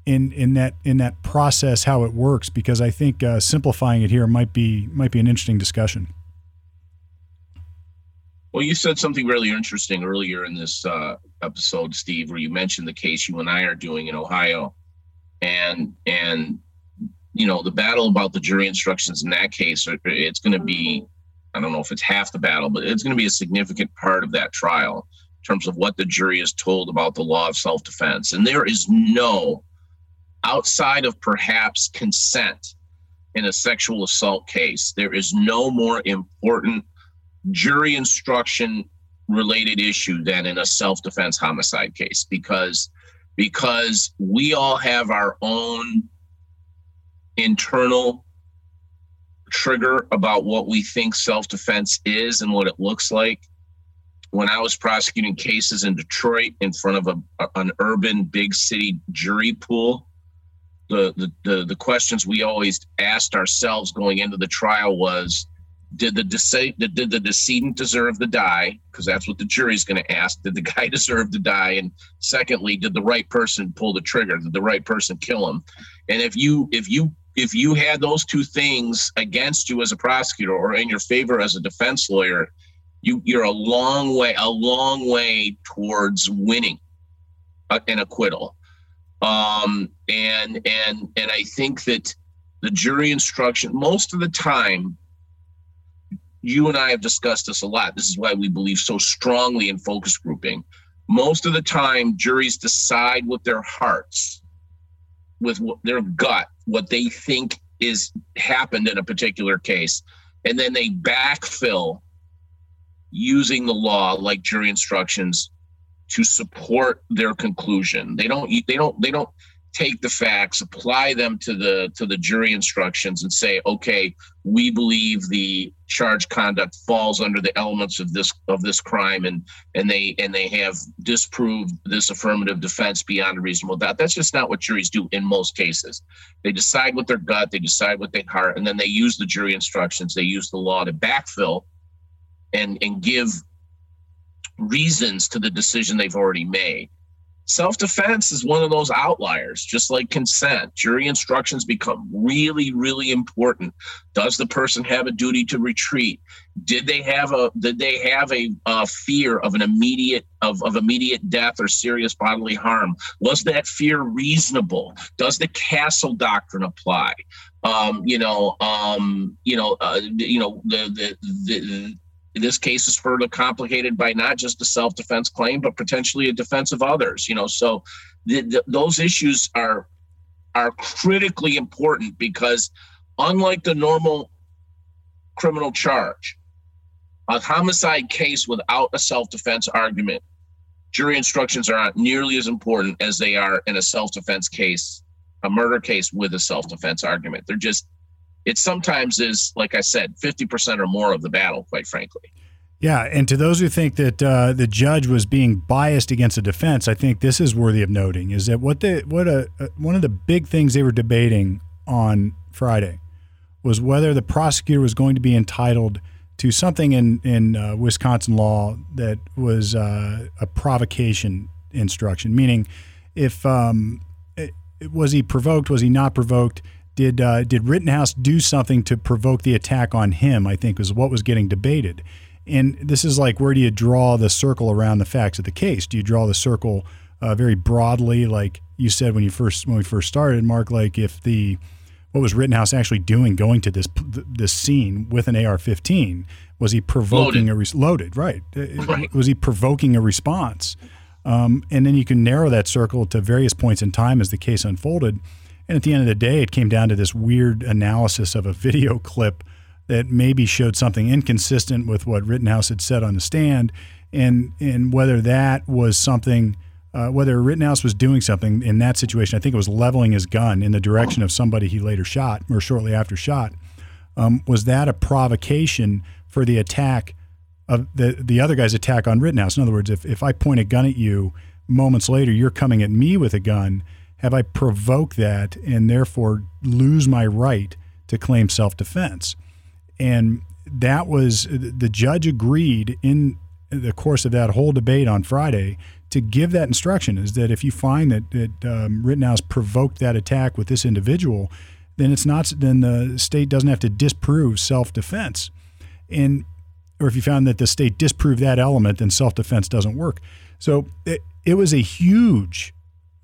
in in that in that process how it works because I think uh, simplifying it here might be might be an interesting discussion. Well, you said something really interesting earlier in this uh, episode, Steve, where you mentioned the case you and I are doing in Ohio, and and you know the battle about the jury instructions in that case. It's going to be, I don't know if it's half the battle, but it's going to be a significant part of that trial in terms of what the jury is told about the law of self defense. And there is no outside of perhaps consent in a sexual assault case, there is no more important jury instruction related issue than in a self-defense homicide case because because we all have our own internal trigger about what we think self-defense is and what it looks like. When i was prosecuting cases in detroit in front of a, an urban big city jury pool the, the the the questions we always asked ourselves going into the trial was did the dece- did the decedent deserve to die? Because that's what the jury's going to ask. Did the guy deserve to die? And secondly did the right person pull the trigger? Did the right person kill him? And if you if you if you had those two things against you as a prosecutor or in your favor as a defense lawyer you you're a long way a long way towards winning an acquittal. Um, and and and I think that the jury instruction most of the time you and I have discussed this a lot. This is why we believe so strongly in focus grouping. Most of the time, juries decide with their hearts, with their gut, what they think is happened in a particular case, and then they backfill using the law like jury instructions to support their conclusion. They don't they don't they don't take the facts, apply them to the to the jury instructions and say, okay, we believe the charge conduct falls under the elements of this of this crime and and they and they have disproved this affirmative defense beyond a reasonable doubt. That's just not what juries do in most cases. They decide with their gut, they decide with their heart, and then they use the jury instructions, they use the law to backfill and and give reasons to the decision they've already made. Self defense is one of those outliers, just like consent. Jury instructions become really, really important. Does the person have a duty to retreat? Did they have a did they have a, a fear of an immediate of, of immediate death or serious bodily harm? Was that fear reasonable? Does the castle doctrine apply? Um, you know, um, you know, uh, you know, the, the the this case is further complicated by not just a self-defense claim, but potentially a defense of others. You know, so the, the, those issues are are critically important because, unlike the normal criminal charge, a homicide case without a self-defense argument, jury instructions are not nearly as important as they are in a self-defense case, a murder case with a self-defense argument. They're just it sometimes is, like I said, 50% or more of the battle, quite frankly. Yeah, and to those who think that uh, the judge was being biased against the defense, I think this is worthy of noting: is that what the what a, one of the big things they were debating on Friday was whether the prosecutor was going to be entitled to something in in uh, Wisconsin law that was uh, a provocation instruction, meaning if um, it, was he provoked, was he not provoked, did uh, did Rittenhouse do something to provoke the attack on him? I think was what was getting debated, And this is like where do you draw the circle around the facts of the case? Do you draw the circle uh, very broadly, like you said when you first when we first started, Mark? Like if the what was Rittenhouse actually doing going to this this scene with an AR-15? Was he provoking loaded. a re- loaded? Right. Uh, right. Was he provoking a response? Um, and then you can narrow that circle to various points in time as the case unfolded. And at the end of the day, it came down to this weird analysis of a video clip that maybe showed something inconsistent with what Rittenhouse had said on the stand, and and whether that was something, uh, whether Rittenhouse was doing something in that situation. I think it was leveling his gun in the direction of somebody he later shot or shortly after shot. Um, was that a provocation for the attack of the the other guy's attack on Rittenhouse? In other words, if if I point a gun at you, moments later you're coming at me with a gun. Have I provoked that and therefore lose my right to claim self defense? And that was the judge agreed in the course of that whole debate on Friday to give that instruction is that if you find that, that um, Rittenhouse provoked that attack with this individual, then it's not then the state doesn't have to disprove self-defense. And or if you found that the state disproved that element, then self-defense doesn't work. So it, it was a huge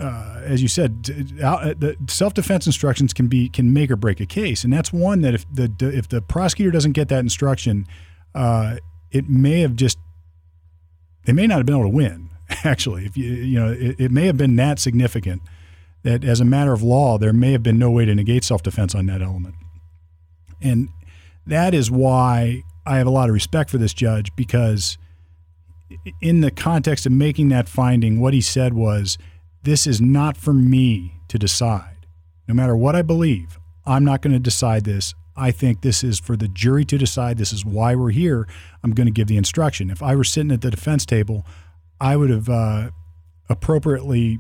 uh, as you said, uh, the self-defense instructions can be can make or break a case, and that's one that if the if the prosecutor doesn't get that instruction, uh, it may have just they may not have been able to win. Actually, if you you know, it, it may have been that significant that as a matter of law, there may have been no way to negate self-defense on that element, and that is why I have a lot of respect for this judge because in the context of making that finding, what he said was this is not for me to decide. No matter what I believe, I'm not going to decide this. I think this is for the jury to decide. This is why we're here. I'm going to give the instruction. If I were sitting at the defense table, I would have uh, appropriately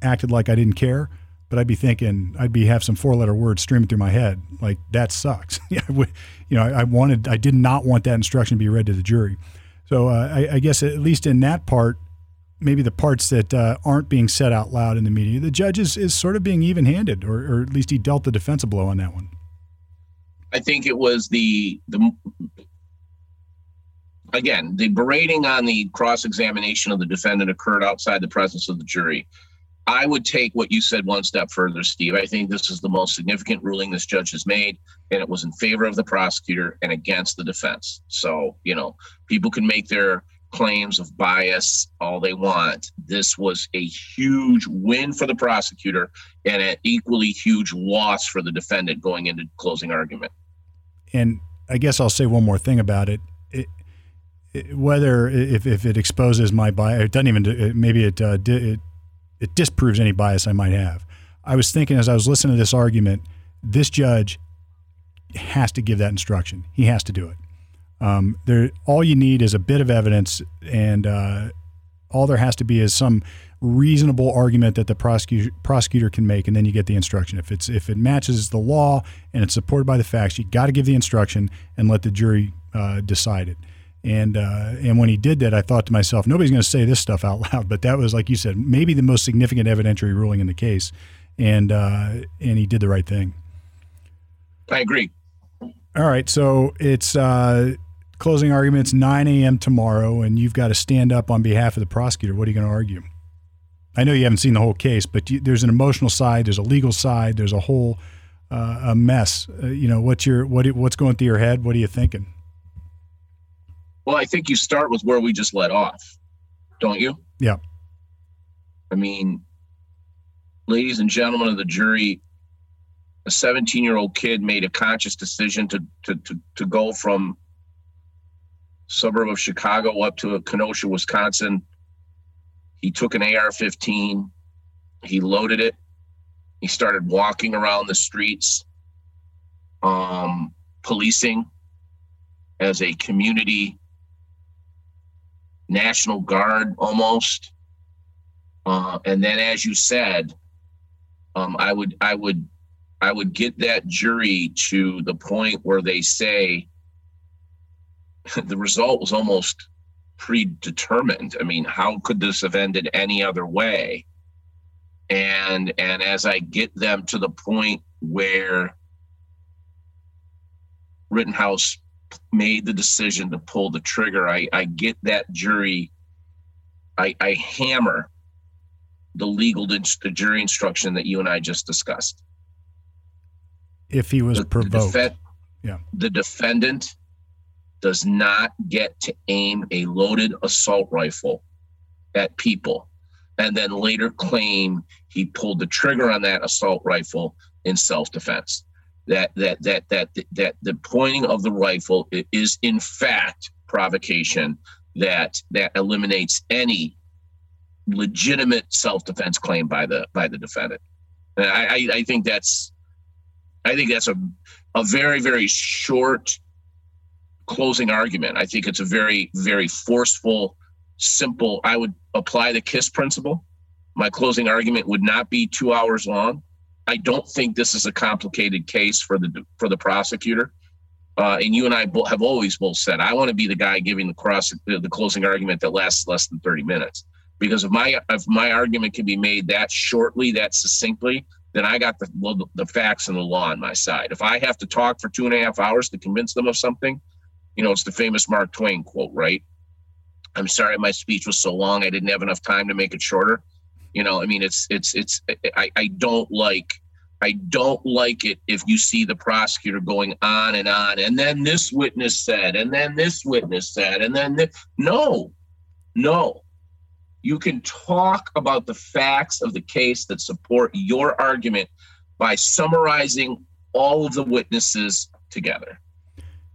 acted like I didn't care, but I'd be thinking, I'd be have some four letter words streaming through my head, like that sucks. you know, I, wanted, I did not want that instruction to be read to the jury. So uh, I, I guess at least in that part, maybe the parts that uh, aren't being said out loud in the media, the judge is, is sort of being even handed, or, or at least he dealt the defense a blow on that one. I think it was the the again the berating on the cross examination of the defendant occurred outside the presence of the jury. I would take what you said one step further, Steve. I think this is the most significant ruling this judge has made, and it was in favor of the prosecutor and against the defense. So, you know, people can make their claims of bias all they want. This was a huge win for the prosecutor and an equally huge loss for the defendant going into closing argument. And I guess I'll say one more thing about it. it, it whether if, if it exposes my bias, it doesn't even maybe it, uh, it it disproves any bias I might have. I was thinking as I was listening to this argument, this judge has to give that instruction. He has to do it. Um, there, all you need is a bit of evidence, and uh, all there has to be is some reasonable argument that the prosecutor prosecutor can make, and then you get the instruction. If it's if it matches the law and it's supported by the facts, you got to give the instruction and let the jury uh, decide it. And uh, and when he did that, I thought to myself, nobody's going to say this stuff out loud, but that was like you said, maybe the most significant evidentiary ruling in the case, and uh, and he did the right thing. I agree. All right, so it's uh, closing arguments 9 a.m. tomorrow, and you've got to stand up on behalf of the prosecutor. What are you going to argue? I know you haven't seen the whole case, but you, there's an emotional side, there's a legal side, there's a whole uh, a mess. Uh, you know, what's your what what's going through your head? What are you thinking? Well, I think you start with where we just let off, don't you? Yeah. I mean, ladies and gentlemen of the jury, a 17 year old kid made a conscious decision to, to, to, to go from suburb of Chicago up to Kenosha, Wisconsin. He took an AR 15, he loaded it, he started walking around the streets, um, policing as a community national guard almost. Uh, and then, as you said, um, I would, I would, I would get that jury to the point where they say, the result was almost predetermined. I mean, how could this have ended any other way? And and as I get them to the point where Rittenhouse made the decision to pull the trigger, I, I get that jury, I, I hammer the legal the jury instruction that you and I just discussed. If he was The- the provoked. Yeah. The defendant does not get to aim a loaded assault rifle at people and then later claim he pulled the trigger on that assault rifle in self-defense. That that that that that the pointing of the rifle is in fact provocation that that eliminates any legitimate self-defense claim by the by the defendant. And I, I, think that's I think that's a a very very short closing argument. I think it's a very very forceful, simple. I would apply the KISS principle. My closing argument would not be two hours long. I don't think this is a complicated case for the for the prosecutor. Uh, and you and I bo- have always both said I want to be the guy giving the cross the, the closing argument that lasts less than thirty minutes because if my if my argument can be made that shortly, that succinctly, then I got the the facts and the law on my side. If I have to talk for two and a half hours to convince them of something, you know, it's the famous Mark Twain quote, right? I'm sorry my speech was so long I didn't have enough time to make it shorter. You know, I mean, it's it's it's I I don't like I don't like it if you see the prosecutor going on and on, and then this witness said, and then this witness said, and then this. no, no. You can talk about the facts of the case that support your argument by summarizing all of the witnesses together.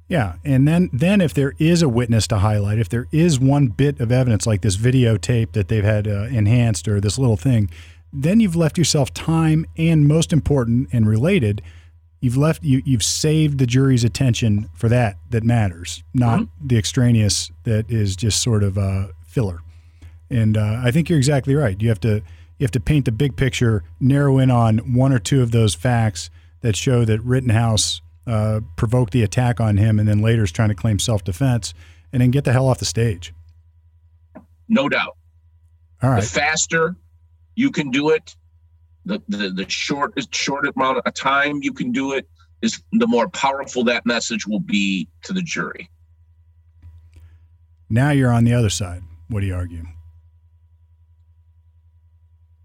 Yeah, and then then if there is a witness to highlight, if there is one bit of evidence like this videotape that they've had uh, enhanced or this little thing, then you've left yourself time and most important and related, you've left you you've saved the jury's attention for that that matters, not the extraneous that is just sort of uh, filler. And uh, I think you're exactly right. You have to you have to paint the big picture, narrow in on one or two of those facts that show that Rittenhouse uh, provoked the attack on him, and then later is trying to claim self defense, and then get the hell off the stage. No doubt. All right. The faster you can do it, the, the, the short, short amount of time you can do it, is the more powerful that message will be to the jury. Now you're on the other side. What do you argue?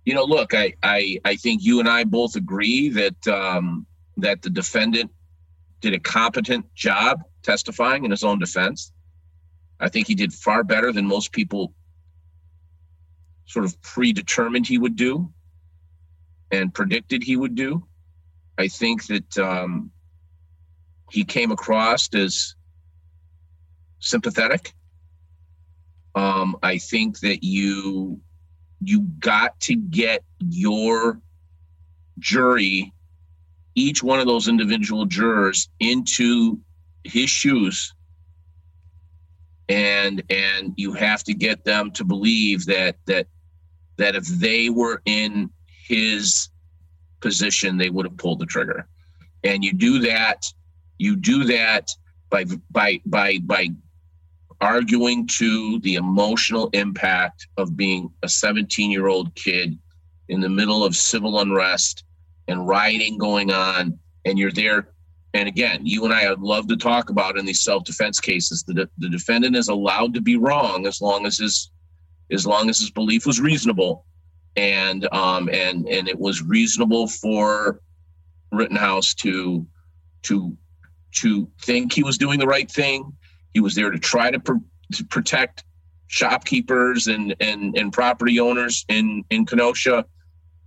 you know, look, I, I, I think you and I both agree that um, that the defendant did a competent job testifying in his own defense. I think he did far better than most people sort of predetermined he would do and predicted he would do. I think that um, he came across as sympathetic. Um, I think that you you got to get your jury, each one of those individual jurors, into his shoes, and and you have to get them to believe that that that if they were in his position, they would have pulled the trigger, and you do that. You do that by by by by arguing to the emotional impact of being a 17 year old kid in the middle of civil unrest and rioting going on and you're there. And again you and i love to talk about in these self-defense cases the, the defendant is allowed to be wrong as long as his as long as his belief was reasonable. And um and and it was reasonable for rittenhouse to to to think he was doing the right thing. He was there to try to, pr- to protect shopkeepers and, and, and property owners in, in Kenosha.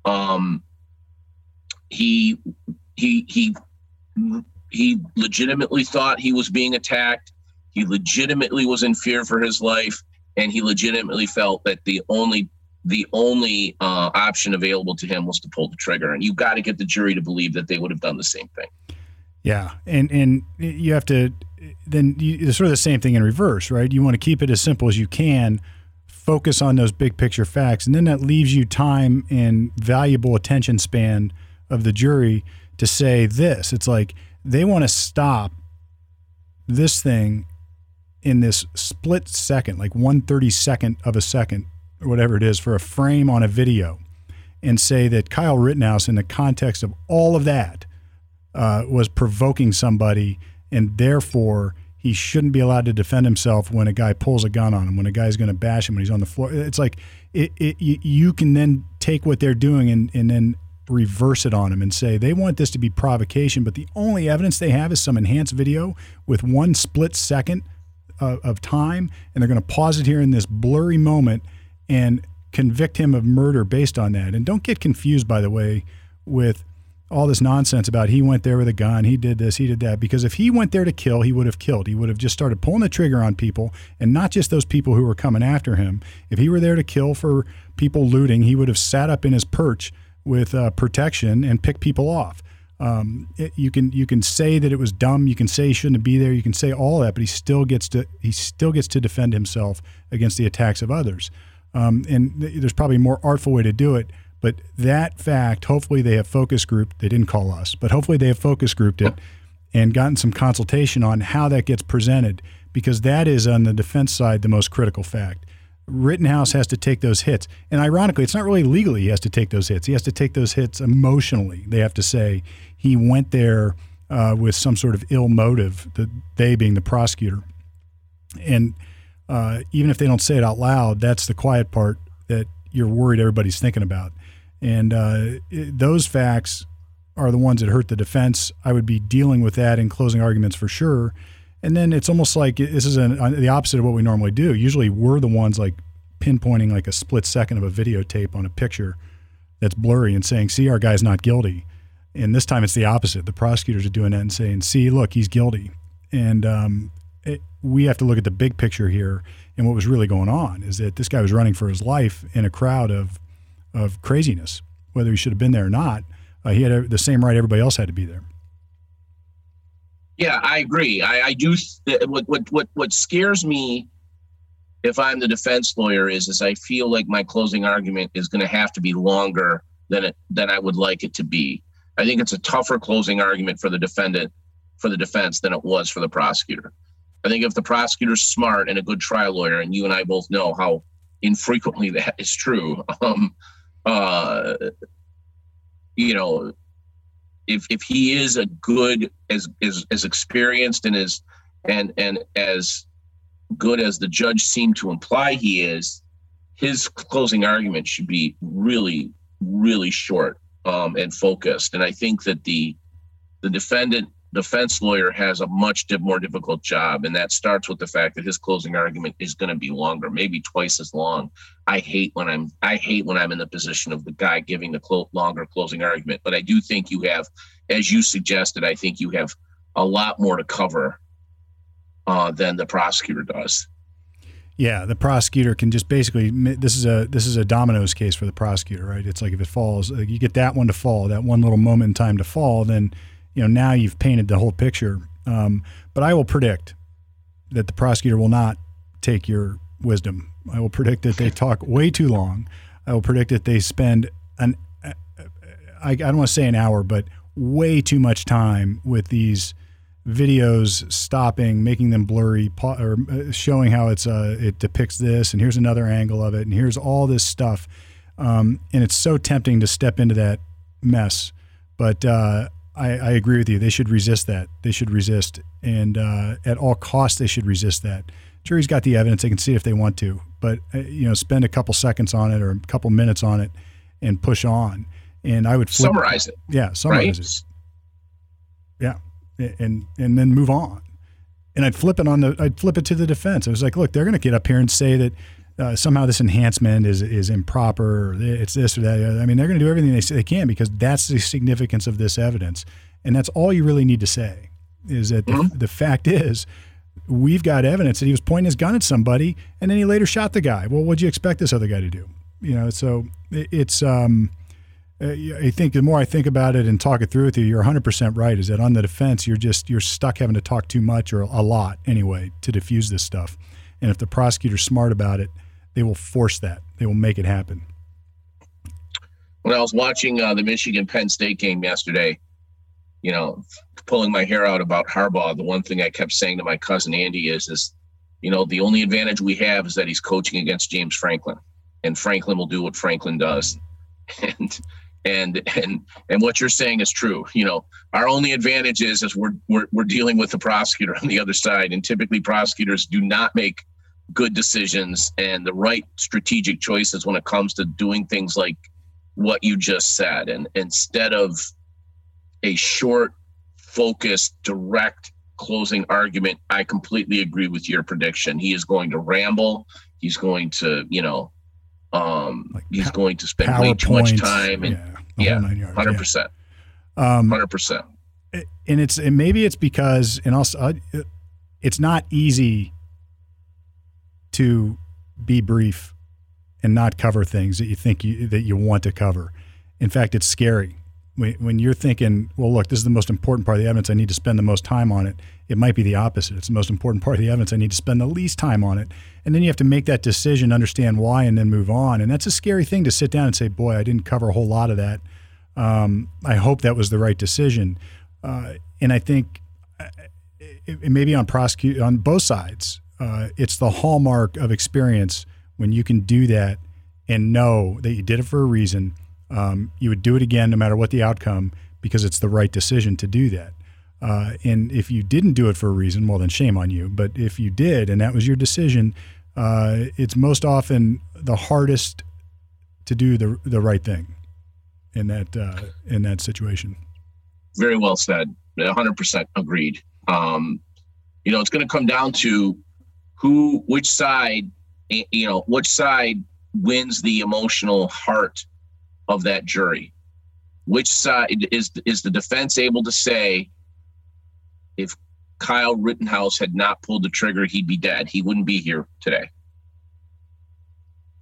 Um, he, he, he, he legitimately thought he was being attacked. He legitimately was in fear for his life. And he legitimately felt that the only, the only uh, option available to him was to pull the trigger. And you've got to get the jury to believe that they would have done the same thing. Yeah, and and you have to then you, it's sort of the same thing in reverse, right? You want to keep it as simple as you can, focus on those big picture facts, and then that leaves you time and valuable attention span of the jury to say this. It's like they want to stop this thing in this split second, like one thirty second of a second or whatever it is for a frame on a video, and say that Kyle Rittenhouse, in the context of all of that, uh, was provoking somebody, and therefore he shouldn't be allowed to defend himself when a guy pulls a gun on him, when a guy's going to bash him when he's on the floor. It's like it, it, you can then take what they're doing and, and then reverse it on him and say they want this to be provocation, but the only evidence they have is some enhanced video with one split second of, of time, and they're going to pause it here in this blurry moment and convict him of murder based on that. And don't get confused, by the way, with all this nonsense about he went there with a gun, he did this, he did that. Because if he went there to kill, he would have killed. He would have just started pulling the trigger on people, and not just those people who were coming after him. If he were there to kill for people looting, he would have sat up in his perch with uh, protection and pick people off. Um, it, you can you can say that it was dumb. You can say he shouldn't be there. You can say all that, but he still gets to he still gets to defend himself against the attacks of others. Um, and th- there's probably a more artful way to do it. But that fact, hopefully they have focus group. They didn't call us, but hopefully they have focus grouped it and gotten some consultation on how that gets presented because that is on the defense side the most critical fact. Rittenhouse has to take those hits. And ironically, it's not really legally he has to take those hits. He has to take those hits emotionally. They have to say he went there uh, with some sort of ill motive, the, they being the prosecutor. And uh, even if they don't say it out loud, that's the quiet part that you're worried everybody's thinking about. And uh, it, those facts are the ones that hurt the defense. I would be dealing with that in closing arguments for sure. And then it's almost like this is an, uh, the opposite of what we normally do. Usually we're the ones like pinpointing like a split second of a videotape on a picture that's blurry and saying, see, our guy's not guilty. And this time it's the opposite. The prosecutors are doing that and saying, see, look, he's guilty. And um, it, we have to look at the big picture here. And what was really going on is that this guy was running for his life in a crowd of, of craziness, whether he should have been there or not. Uh, he had a, the same right everybody else had to be there. Yeah, I agree. I, I do. What what what what scares me, if I'm the defense lawyer, is is I feel like my closing argument is going to have to be longer than it than I would like it to be. I think it's a tougher closing argument for the defendant, for the defense, than it was for the prosecutor. I think if the prosecutor's smart and a good trial lawyer, and you and I both know how infrequently that is true, um, uh, you know, if if he is a good as as as experienced and as and and as good as the judge seemed to imply he is, his closing argument should be really really short um, and focused. And I think that the the defendant defense lawyer has a much more difficult job and that starts with the fact that his closing argument is going to be longer maybe twice as long i hate when i'm i hate when i'm in the position of the guy giving the clo- longer closing argument but i do think you have as you suggested i think you have a lot more to cover uh, than the prosecutor does yeah, the prosecutor can just basically this is a this is a dominoes case for the prosecutor, right? It's like if it falls, you get that one to fall, that one little moment in time to fall, then you know now you've painted the whole picture. Um, but I will predict that the prosecutor will not take your wisdom. I will predict that they talk way too long. I will predict that they spend an I, I don't want to say an hour, but way too much time with these videos stopping, making them blurry, or uh, showing how it's uh, it depicts this, and here's another angle of it, and here's all this stuff, um, and it's so tempting to step into that mess. But uh, I, I, agree with you. They should resist that. They should resist, and uh, at all costs, they should resist that. Jury's got the evidence; they can see it if they want to, but uh, you know, spend a couple seconds on it or a couple minutes on it, and push on. And I would flip, summarize it. Yeah, summarize right? it. Yeah, and and then move on. And I'd flip it on the. I'd flip it to the defense. I was like, look, they're going to get up here and say that uh, somehow this enhancement is is improper, or it's this or that. I mean, they're going to do everything they, say they can because that's the significance of this evidence, and that's all you really need to say. Is that mm-hmm. the, the fact is, we've got evidence that he was pointing his gun at somebody, and then he later shot the guy. Well, what'd you expect this other guy to do? You know, so it, it's. Um, uh, I think the more I think about it and talk it through with you, you're 100% right. Is that on the defense, you're just you're stuck having to talk too much or a lot anyway to diffuse this stuff. And if the prosecutor's smart about it, they will force that. They will make it happen. When I was watching uh, the Michigan Penn State game yesterday, you know, pulling my hair out about Harbaugh, the one thing I kept saying to my cousin Andy is, is, you know, the only advantage we have is that he's coaching against James Franklin, and Franklin will do what Franklin does, and and and and what you're saying is true you know our only advantage is is we're we're, we're dealing with the prosecutor on the other side and typically prosecutors do not make good decisions and the right strategic choices when it comes to doing things like what you just said. And instead of a short focused direct closing argument i completely agree with your prediction. He is going to ramble. He's going to you know um like he's going to spend way too much time and yeah, yeah. 100% um, 100% and it's and maybe it's because and also uh, it's not easy to be brief and not cover things that you think you, that you want to cover. In fact, it's scary when, you're thinking, well, look, this is the most important part of the evidence. I need to spend the most time on it. It might be the opposite. It's the most important part of the evidence. I need to spend the least time on it. And then you have to make that decision, understand why, and then move on. And that's a scary thing to sit down and say, boy, I didn't cover a whole lot of that. Um, I hope that was the right decision. Uh, and I think uh, it, it may be on prosecute on both sides uh, it's the hallmark of experience when you can do that and know that you did it for a reason. Um, you would do it again no matter what the outcome because it's the right decision to do that. Uh, and if you didn't do it for a reason, well, then shame on you. But if you did and that was your decision, uh, it's most often the hardest to do the the right thing in that uh, in that situation. Very well said. 100% agreed. Um, you know, it's going to come down to who which side eh, you know which side wins the emotional heart of that jury? Which side is is the defense able to say if Kyle Rittenhouse had not pulled the trigger he'd be dead. He wouldn't be here today.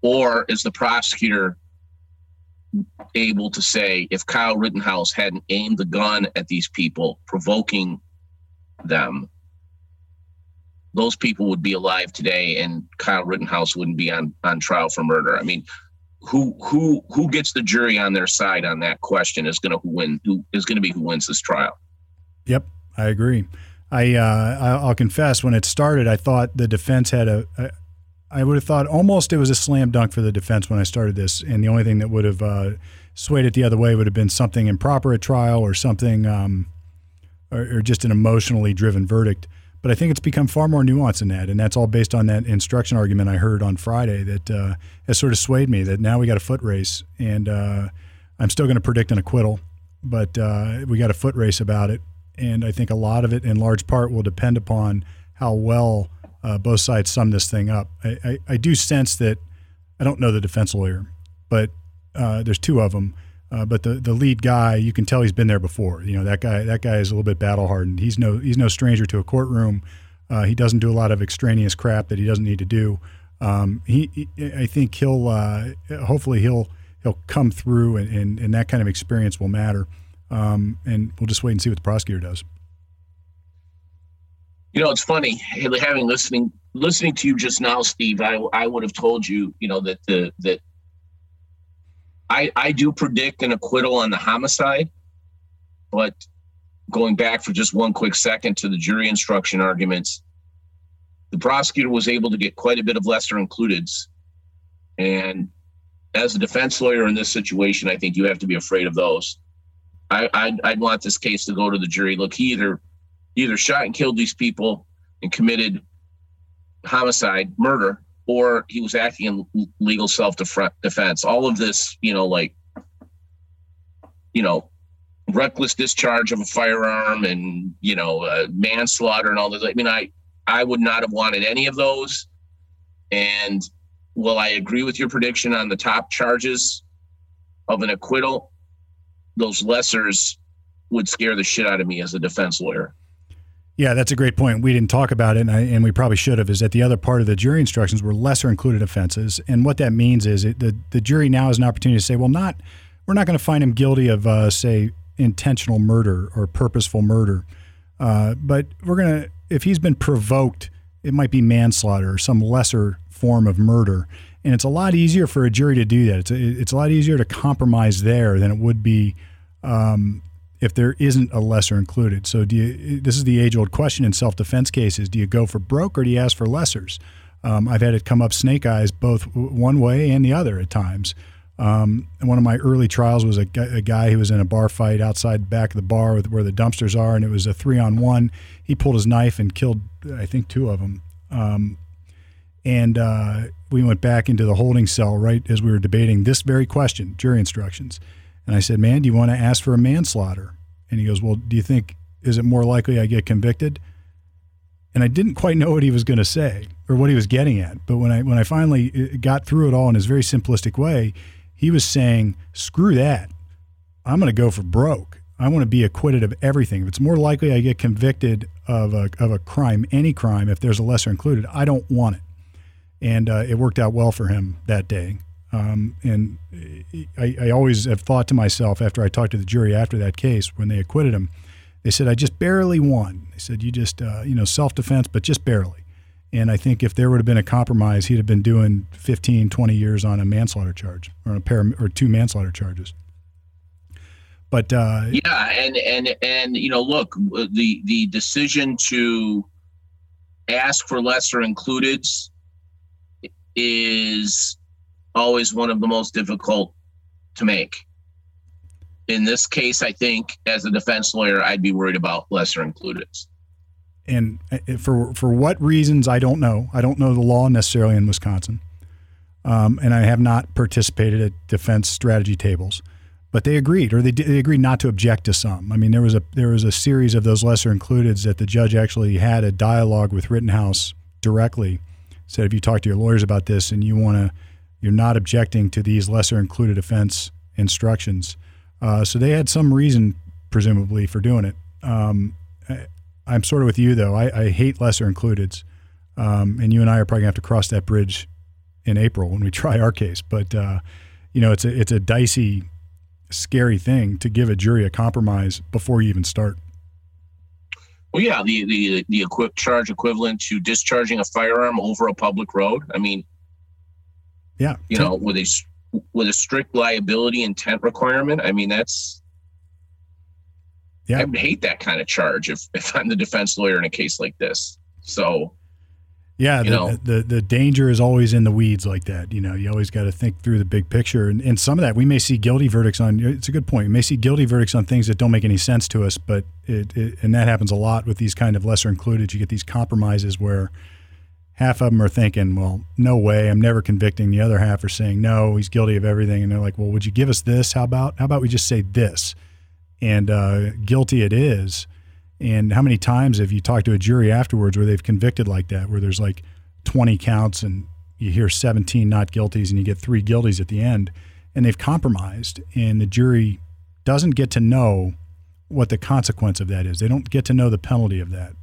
Or is the prosecutor able to say if Kyle Rittenhouse hadn't aimed the gun at these people provoking them those people would be alive today and Kyle Rittenhouse wouldn't be on on trial for murder. I mean, who who who gets the jury on their side on that question is going to win who is going to be who wins this trial. Yep, I agree. I uh, I'll confess when it started, I thought the defense had a, a I would have thought almost it was a slam dunk for the defense when I started this, and the only thing that would have uh, swayed it the other way would have been something improper at trial or something, um, or, or, just an emotionally driven verdict. But I think it's become far more nuanced than that, and that's all based on that instruction argument I heard on Friday that uh, has sort of swayed me. That now we got a foot race, and uh, I'm still going to predict an acquittal, but uh, we got a foot race about it, and I think a lot of it, in large part, will depend upon how well uh, both sides sum this thing up. I, I, I, do sense that I don't know the defense lawyer, but uh, there's two of them uh, but the, the lead guy, you can tell he's been there before. You know that guy. That guy is a little bit battle hardened. He's no he's no stranger to a courtroom. Uh, he doesn't do a lot of extraneous crap that he doesn't need to do. Um, he, he, I think he'll uh, hopefully he'll he'll come through, and, and, and that kind of experience will matter. Um, and we'll just wait and see what the prosecutor does. You know, it's funny having listening listening to you just now, Steve. I I would have told you, you know, that the that I, I do predict an acquittal on the homicide, but going back for just one quick second to the jury instruction arguments, the prosecutor was able to get quite a bit of lesser includeds. And as a defense lawyer in this situation, I think you have to be afraid of those. I, I'd, I'd want this case to go to the jury. Look, he either either shot and killed these people and committed homicide, murder, or he was acting in legal self defense. All of this, you know, like, you know, reckless discharge of a firearm and you know uh, manslaughter and all this. I mean, I I would not have wanted any of those. And well, I agree with your prediction on the top charges of an acquittal. Those lessers would scare the shit out of me as a defense lawyer. Yeah, that's a great point. We didn't talk about it, and, I, and, we probably should have. Is that the other part of the jury instructions were lesser included offenses, and what that means is it, the the jury now has an opportunity to say, well, not we're not going to find him guilty of uh, say intentional murder or purposeful murder, uh, but we're going to if he's been provoked, it might be manslaughter or some lesser form of murder, and it's a lot easier for a jury to do that. It's a, it's a lot easier to compromise there than it would be. Um, if there isn't a lesser included. So do you, this is the age old question in self defense cases: Do you go for broke or do you ask for lessers? Um, I've had it come up snake eyes both one way and the other at times. Um, one of my early trials was a, a, guy who was in a bar fight outside back of the bar with, where the dumpsters are, and it was a three on one. He pulled his knife and killed, I think, two of them. Um, and uh, we went back into the holding cell right as we were debating this very question, jury instructions. And I said, "Man, do you want to ask for a manslaughter?" And he goes, "Well, do you think is it more likely I get convicted?" And I didn't quite know what he was going to say or what he was getting at. But when I when I finally uh, got through it all in his very simplistic way, he was saying, "Screw that! I'm going to go for broke. I want to be acquitted of everything. If it's more likely I get convicted of a of a crime, any crime, if there's a lesser included, I don't want it." And uh, it worked out well for him that day. Um, and I, I, always have thought to myself after I talked to the jury after that case when they acquitted him, they said I just barely won. They said you just uh, you know self defense, but just barely. And I think if there would have been a compromise, he'd have been doing 15, 20 years on a manslaughter charge or a pair or two manslaughter charges. But uh, yeah, and and and you know, look, the the decision to ask for lesser included is always one of the most difficult to make. In this case, I think as a defense lawyer, I'd be worried about lesser included. And uh, for for what reasons, I don't know. I don't know the law necessarily in Wisconsin, um, and I have not participated at defense strategy tables. But they agreed, or they, they agreed not to object to some. I mean, there was a there was a series of those lesser includeds that the judge actually had a dialogue with Rittenhouse directly. Said, if you talk to your lawyers about this and you want to you're not objecting to these lesser included offense instructions. Uh, so they had some reason, presumably, for doing it. Um, I, am sort of with you though. I, I hate lesser includeds, um, and you and I are probably gonna have to cross that bridge in April when we try our case. But uh, you know, it's a it's a dicey, scary thing to give a jury a compromise before you even start. Well, yeah, the the the equip charge equivalent to discharging a firearm over a public road. I mean, yeah. You know, with a with a strict liability intent requirement. I mean, that's yeah. I would hate that kind of charge if if I'm the defense lawyer in a case like this. So yeah, the, the, the danger is always in the weeds like that. You know, you always got to think through the big picture. And, and some of that, we may see guilty verdicts on. It's a good point. We may see guilty verdicts on things that don't make any sense to us, but it, it and that happens a lot with these kind of lesser included. You get these compromises where half of them are thinking, well, no way, I'm never convicting. The other half are saying, no, he's guilty of everything. And they're like, well, would you give us this? How about how about we just say this? And uh, guilty it is. And how many times have you talked to a jury afterwards where they've convicted like that, where there's like 20 counts and you hear 17 not guilties and you get three guilties at the end, and they've compromised, and the jury doesn't get to know what the consequence of that is. They don't get to know the penalty of that.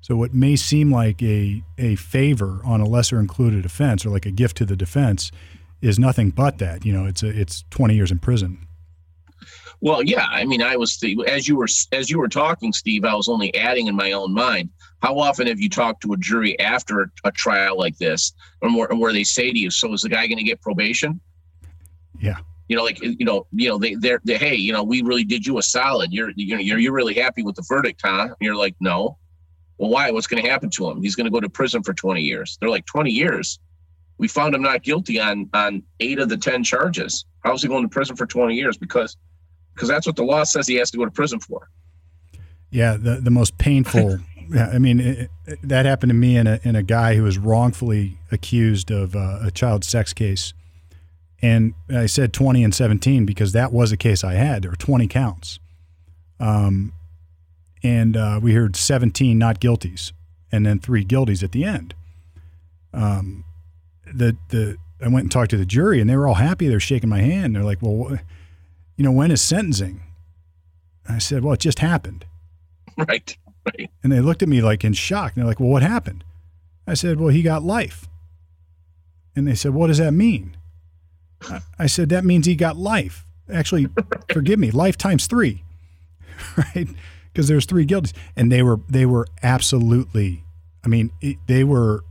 So what may seem like a a favor on a lesser included offense or like a gift to the defense is nothing but that. You know, it's a, it's 20 years in prison. Well, yeah. I mean, I was as you were as you were talking, Steve. I was only adding in my own mind. How often have you talked to a jury after a trial like this, or where, where they say to you, "So is the guy going to get probation?" Yeah. You know, like you know, you know, they they're, they hey, you know, we really did you a solid. You're you know, you're you're really happy with the verdict, huh? And you're like, no. Well, why? What's going to happen to him? He's going to go to prison for 20 years. They're like, 20 years? We found him not guilty on on eight of the 10 charges. How's he going to prison for 20 years? Because because that's what the law says he has to go to prison for. Yeah, the the most painful. yeah, I mean, it, it, that happened to me in a in a guy who was wrongfully accused of uh, a child sex case, and I said 20 and 17 because that was a case I had. There were 20 counts. Um, and uh, we heard 17 not guilties and then three guilties at the end. Um, the the I went and talked to the jury and they were all happy. They're shaking my hand. They're like, "Well, you know, when is sentencing?" I said, "Well, it just happened." Right. Right. And they looked at me like in shock. And they're like, "Well, what happened?" I said, "Well, he got life." And they said, "What does that mean?" I said, "That means he got life." Actually, forgive me, life times three, right? Because there's three guilties, and they were they were absolutely. I mean, it, they were.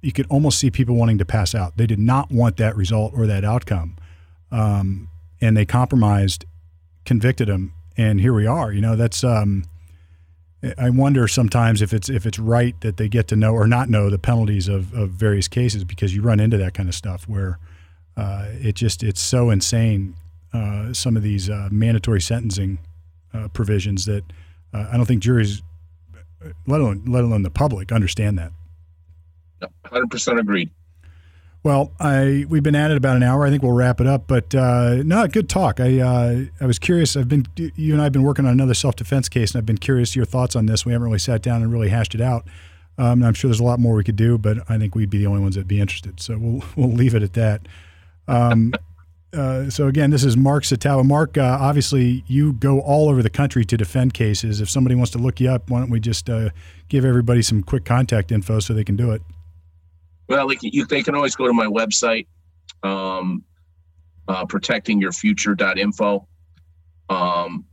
You could almost see people wanting to pass out. They did not want that result or that outcome, um, and they compromised, convicted him, and here we are. You know, that's. Um, I wonder sometimes if it's if it's right that they get to know or not know the penalties of, of various cases because you run into that kind of stuff where uh, it just it's so insane. Uh, some of these uh, mandatory sentencing uh, provisions that uh, I don't think juries, let alone let alone the public, understand that. Hundred percent agreed. Well, I we've been at it about an hour. I think we'll wrap it up. But uh, no, good talk. I uh, I was curious. I've been you and I have been working on another self defense case, and I've been curious your thoughts on this. We haven't really sat down and really hashed it out. Um, I'm sure there's a lot more we could do, but I think we'd be the only ones that'd be interested. So we'll we'll leave it at that. Um, uh, so again, this is Mark Satawa. Mark, uh, obviously you go all over the country to defend cases. If somebody wants to look you up, why don't we just uh, give everybody some quick contact info so they can do it? Well, like you, they can always go to my website, um, uh, protectingyourfuture.info. Um,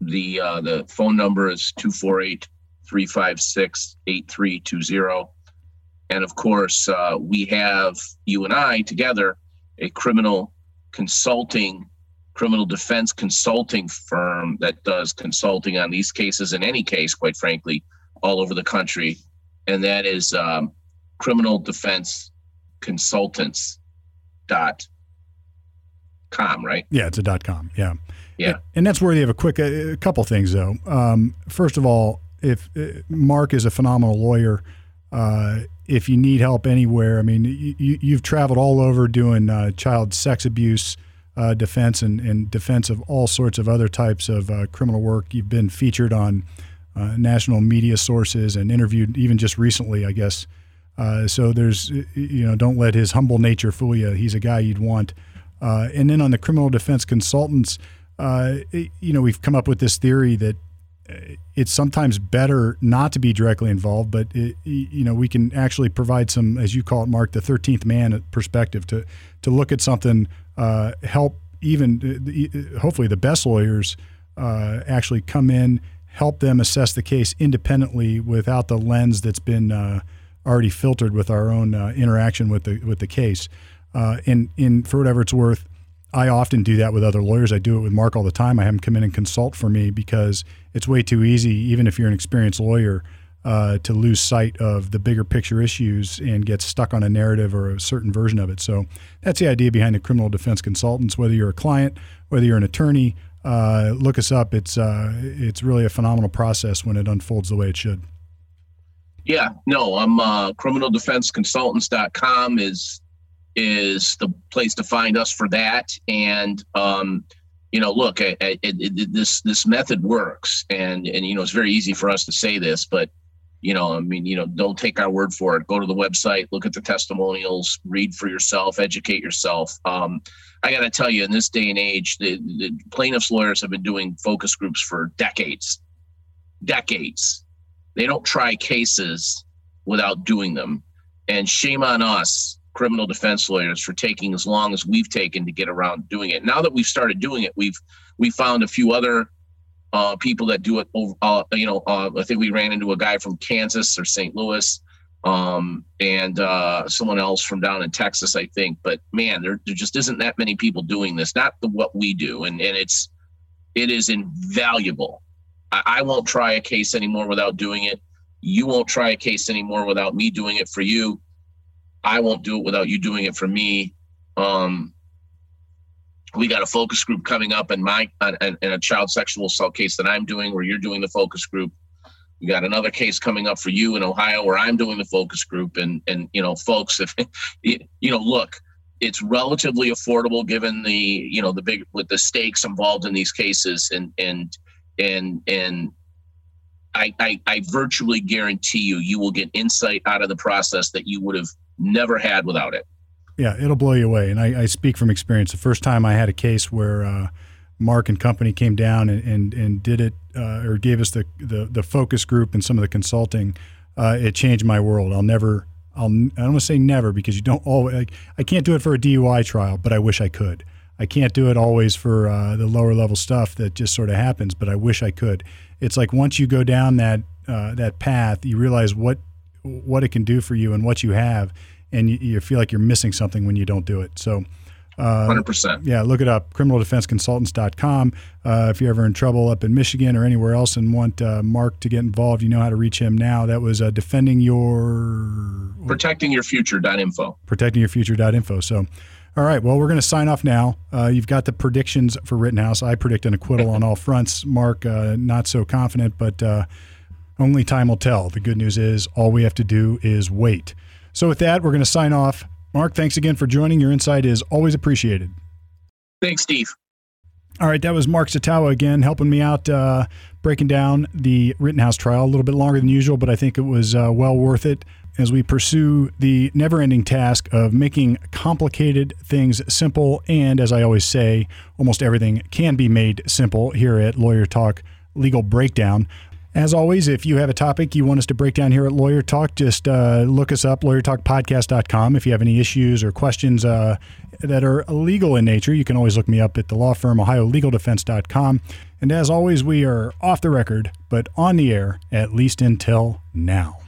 the uh, the phone number is 248 356 8320. And of course, we have you and I together a criminal consulting, criminal defense consulting firm that does consulting on these cases in any case, quite frankly, all over the country. And that is um, criminal defense consultants dot com right? Yeah it's a dot com yeah. Yeah. And that's worthy of a quick a, a couple things though. Um, first of all if uh, mark is a phenomenal lawyer uh, if you need help anywhere i mean you, you've traveled all over doing uh, child sex abuse uh, defense and, and defense of all sorts of other types of uh, criminal work you've been featured on uh, national media sources and interviewed even just recently i guess uh, so there's, you know, don't let his humble nature fool you. He's a guy you'd want. And then on the criminal defense consultants, you know, we've come up with this theory that it's sometimes better not to be directly involved, but it, you know, we can actually provide some, as you call it, Mark, the 13th man perspective to to look at something, uh, help even hopefully the best lawyers actually come in, help them assess the case independently without the lens that's been already filtered with our own uh, interaction with the with the case. Uh, and in for whatever it's worth, I often do that with other lawyers. I do it with Mark all the time. I have him come in and consult for me because it's way too easy, even if you're an experienced lawyer, uh, to lose sight of the bigger picture issues and get stuck on a narrative or a certain version of it. So that's the idea behind the criminal defense consultants. Whether you're a client, whether you're an attorney, uh, look us up. It's uh, it's really a phenomenal process when it unfolds the way it should. Yeah, no, I'm uh, criminaldefenseconsultants.com is is the place to find us for that. And um, you know, look, I, I, this this method works, and and you know, it's very easy for us to say this, but you know, I mean, you know, don't take our word for it. Go to the website, look at the testimonials, read for yourself, educate yourself. Um, I got to tell you, in this day and age, the, the plaintiffs' lawyers have been doing focus groups for decades, decades they don't try cases without doing them. And shame on us, criminal defense lawyers, for taking as long as we've taken to get around doing it. Now that we've started doing it, we've we found a few other uh, people that do it. Uh, you know, uh, I think we ran into a guy from Kansas or St. Louis, um, and uh, someone else from down in Texas, I think. But man, there, there just isn't that many people doing this. Not the, what we do, and and it's it is invaluable I, I won't try a case anymore without doing it. You won't try a case anymore without me doing it for you. I won't do it without you doing it for me. Um, we got a focus group coming up in my in a child sexual assault case that I'm doing, where you're doing the focus group. We got another case coming up for you in Ohio, where I'm doing the focus group. And and you know, folks, if you know, look, it's relatively affordable given the you know the big with the stakes involved in these cases, and and and and I, I, I virtually guarantee you you will get insight out of the process that you would have never had without it. Yeah, it'll blow you away. And I, I speak from experience. The first time I had a case where uh, Mark and company came down and, and, and did it uh, or gave us the, the, the focus group and some of the consulting, uh, it changed my world. I'll never, I'll, I don't want to say never because you don't always, like, I can't do it for a DUI trial, but I wish I could. I can't do it always for uh, the lower level stuff that just sort of happens, but I wish I could. It's like once you go down that uh, that path, you realize what what it can do for you and what you have, and you, you feel like you're missing something when you don't do it. So. Uh, 100%. Yeah, look it up, criminaldefenseconsultants.com. Uh, if you're ever in trouble up in Michigan or anywhere else and want uh, Mark to get involved, you know how to reach him now. That was uh, defending your... Protecting your future.info. Protecting your future.info. So, All right. Well, we're going to sign off now. Uh, you've got the predictions for Rittenhouse. I predict an acquittal on all fronts. Mark, uh, not so confident, but uh, only time will tell. The good news is all we have to do is wait. So, with that, we're going to sign off. Mark, thanks again for joining. Your insight is always appreciated. Thanks, Steve. All right, that was Mark Satawa again, helping me out, uh, breaking down the Rittenhouse trial. A little bit longer than usual, but I think it was uh, well worth it as we pursue the never ending task of making complicated things simple. And as I always say, almost everything can be made simple here at Lawyer Talk Legal Breakdown. As always, if you have a topic you want us to break down here at Lawyer Talk, just uh, look us up, lawyertalkpodcast.com. If you have any issues or questions uh, that are legal in nature, you can always look me up at the law firm, ohiolegaldefense.com. And as always, we are off the record, but on the air, at least until now.